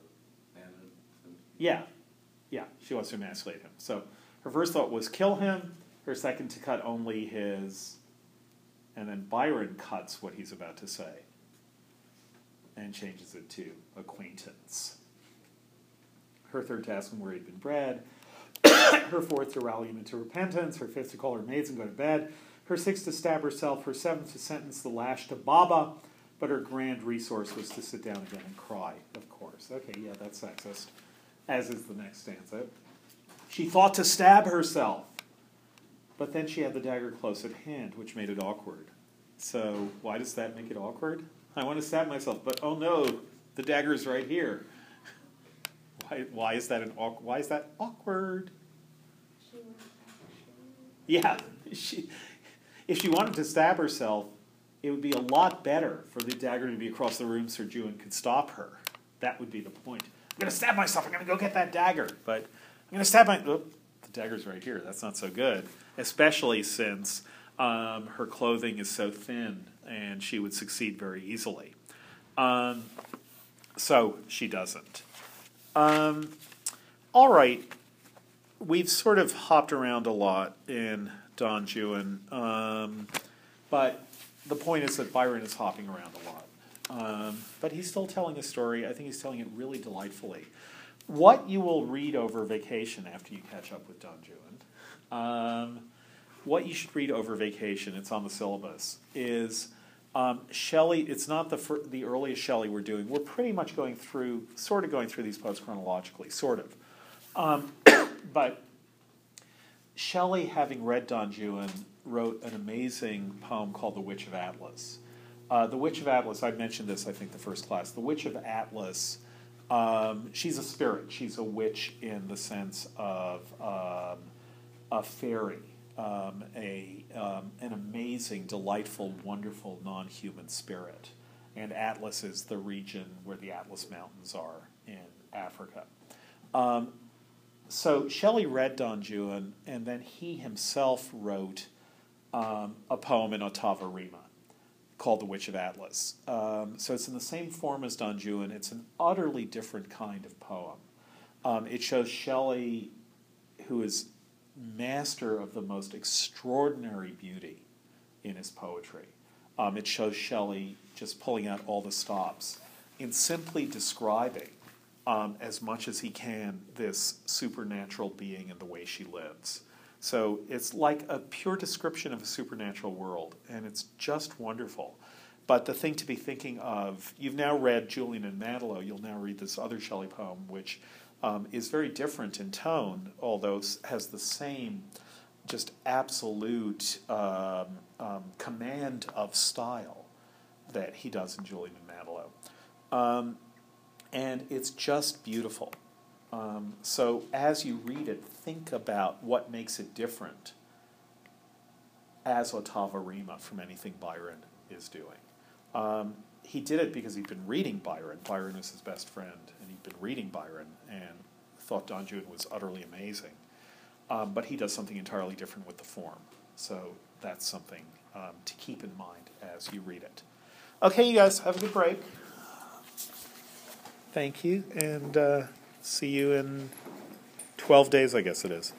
S1: Yeah, yeah, she wants to emasculate him. So her first thought was kill him. Her second to cut only his, and then Byron cuts what he's about to say, and changes it to acquaintance. Her third to ask him where he'd been bred. [COUGHS] her fourth to rally him into repentance. Her fifth to call her maids and go to bed. Her sixth to stab herself. Her seventh to sentence the lash to Baba. But her grand resource was to sit down again and cry, of course. Okay, yeah, that's sexist as is the next stanza. She thought to stab herself, but then she had the dagger close at hand, which made it awkward. So, why does that make it awkward? I want to stab myself, but oh no, the dagger's right here. Why, why is that an why is that awkward? Yeah, she, if she wanted to stab herself, it would be a lot better for the dagger to be across the room so Juan could stop her. That would be the point. I'm going to stab myself. I'm going to go get that dagger. But I'm going to stab my. Oh, the dagger's right here. That's not so good. Especially since um, her clothing is so thin and she would succeed very easily. Um, so she doesn't. Um, all right we've sort of hopped around a lot in Don Juan, um, but the point is that Byron is hopping around a lot. Um, but he's still telling a story. I think he's telling it really delightfully. What you will read over vacation after you catch up with Don Juan, um, what you should read over vacation, it's on the syllabus, is um, Shelley. It's not the fir- the earliest Shelley we're doing. We're pretty much going through, sort of going through these poets chronologically, sort of. Um, [COUGHS] but Shelley, having read Don Juan, wrote an amazing poem called The Witch of Atlas. Uh, the Witch of Atlas, I mentioned this, I think, the first class. The Witch of Atlas, um, she's a spirit. She's a witch in the sense of um, a fairy, um, a, um, an amazing, delightful, wonderful, non human spirit. And Atlas is the region where the Atlas Mountains are in Africa. Um, so Shelley read Don Juan, and then he himself wrote um, a poem in ottava rima called The Witch of Atlas. Um, so it's in the same form as Don Juan. It's an utterly different kind of poem. Um, it shows Shelley, who is master of the most extraordinary beauty in his poetry. Um, it shows Shelley just pulling out all the stops in simply describing um, as much as he can this supernatural being and the way she lives. So it's like a pure description of a supernatural world, and it's just wonderful. But the thing to be thinking of, you've now read Julian and Maddalo, you'll now read this other Shelley poem, which um, is very different in tone, although has the same just absolute um, um, command of style that he does in Julian and Maddalo. Um, and it's just beautiful. Um, so as you read it, think about what makes it different as Ottava Rima from anything Byron is doing. He did it because he'd been reading Byron. Byron was his best friend, and he'd been reading Byron and thought Don Juan was utterly amazing. Um, but he does something entirely different with the form. So that's something um, to keep in mind as you read it. Okay, you guys, have a good break. Thank you, and uh, see you in 12 days, I guess it is.